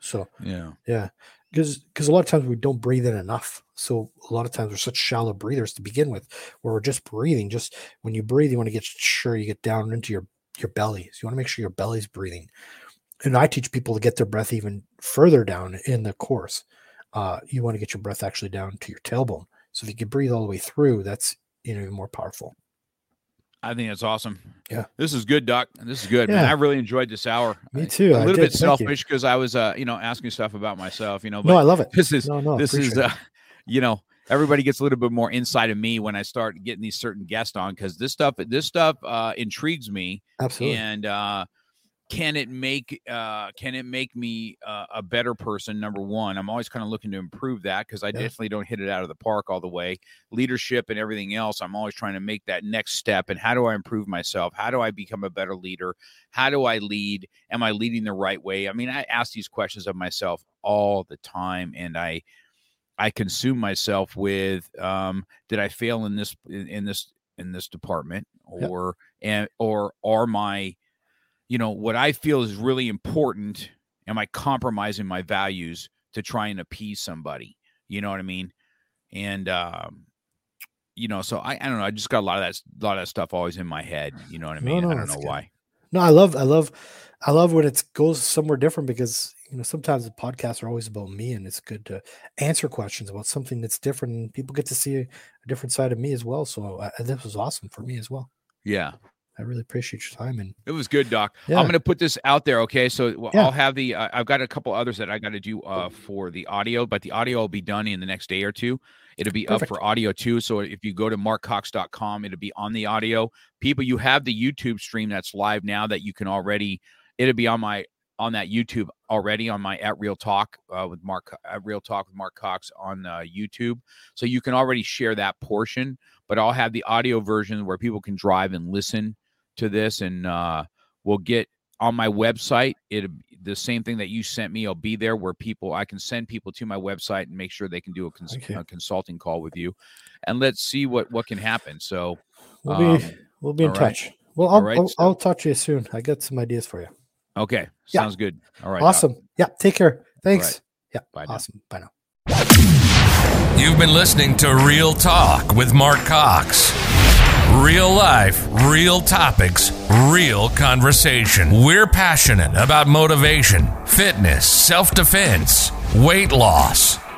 Speaker 2: So
Speaker 1: Yeah.
Speaker 2: yeah, because because a lot of times we don't breathe in enough. So a lot of times we're such shallow breathers to begin with, where we're just breathing. Just when you breathe, you want to get sure you get down into your your belly. So you want to make sure your belly's breathing. And I teach people to get their breath even further down in the course. Uh, you want to get your breath actually down to your tailbone. So if you can breathe all the way through, that's you know even more powerful.
Speaker 1: I think that's awesome.
Speaker 2: Yeah.
Speaker 1: This is good, Doc. This is good. Man, I really enjoyed this hour.
Speaker 2: Me too.
Speaker 1: A little bit
Speaker 2: Thank
Speaker 1: selfish because I was, uh, you know, asking stuff about myself. You know, but
Speaker 2: No, I love it.
Speaker 1: this is
Speaker 2: No, no,
Speaker 1: this is uh, you know everybody gets a little bit more insight of me when i start getting these certain guests on because this stuff this stuff uh intrigues me
Speaker 2: absolutely.
Speaker 1: and uh can it make uh can it make me uh, a better person number one? I'm always kind of looking to improve that because i
Speaker 2: Yeah.
Speaker 1: definitely don't hit it out of the park all the way. Leadership and everything else i'm always trying to make that next step and how do i improve myself? How do i become a better leader? How do i lead? Am i leading the right way? I mean i ask these questions of myself all the time and i i consume myself with um did i fail in this in, in this in this department? Or and or are my you know what i feel is really important am i compromising my values to try and appease somebody you know what i mean and um you know so i i don't know i just got a lot of that a lot of that stuff always in my head you know what i mean
Speaker 2: no,
Speaker 1: i don't know
Speaker 2: good.
Speaker 1: why
Speaker 2: No, I love, I love, I love when it goes somewhere different because you know sometimes the podcasts are always about me, and it's good to answer questions about something that's different, and people get to see a, a different side of me as well. So uh, this was awesome for me as well.
Speaker 1: yeah
Speaker 2: I really appreciate your time, and
Speaker 1: It was good, Doc.
Speaker 2: Yeah.
Speaker 1: I'm going to put this out there. Okay, so
Speaker 2: Yeah.
Speaker 1: I'll have the. Uh, I've got a couple others that I got to do uh, for the audio, but the audio will be done in the next day or two. It'll be
Speaker 2: Perfect.
Speaker 1: up for audio too. So if you go to markcox.com, it'll be on the audio. People, you have the YouTube stream that's live now that you can already. It'll be on my on that YouTube already on my at Real Talk uh, with Mark at Real Talk with Mark Cox on uh, YouTube. So you can already share that portion, but I'll have the audio version where people can drive and listen to this and uh we'll get on my website it the same thing that you sent me I'll be there where people i can send people to my website and make sure they can do a, cons-
Speaker 2: Okay.
Speaker 1: a consulting call with you and let's see what what can happen so
Speaker 2: we'll be
Speaker 1: Um,
Speaker 2: we'll be in
Speaker 1: all right.
Speaker 2: touch. Well,
Speaker 1: All
Speaker 2: I'll,
Speaker 1: right,
Speaker 2: I'll,
Speaker 1: so-
Speaker 2: I'll talk to you soon. I got some ideas for you.
Speaker 1: okay
Speaker 2: Yeah.
Speaker 1: sounds good all right Doc.
Speaker 2: awesome. Yeah. Take care. Thanks. Yeah.
Speaker 1: Bye now.
Speaker 2: awesome. Bye now.
Speaker 3: You've been listening to Real Talk with Mark Cox. Real life, real topics, real conversation. We're passionate about motivation, fitness, self defense, weight loss,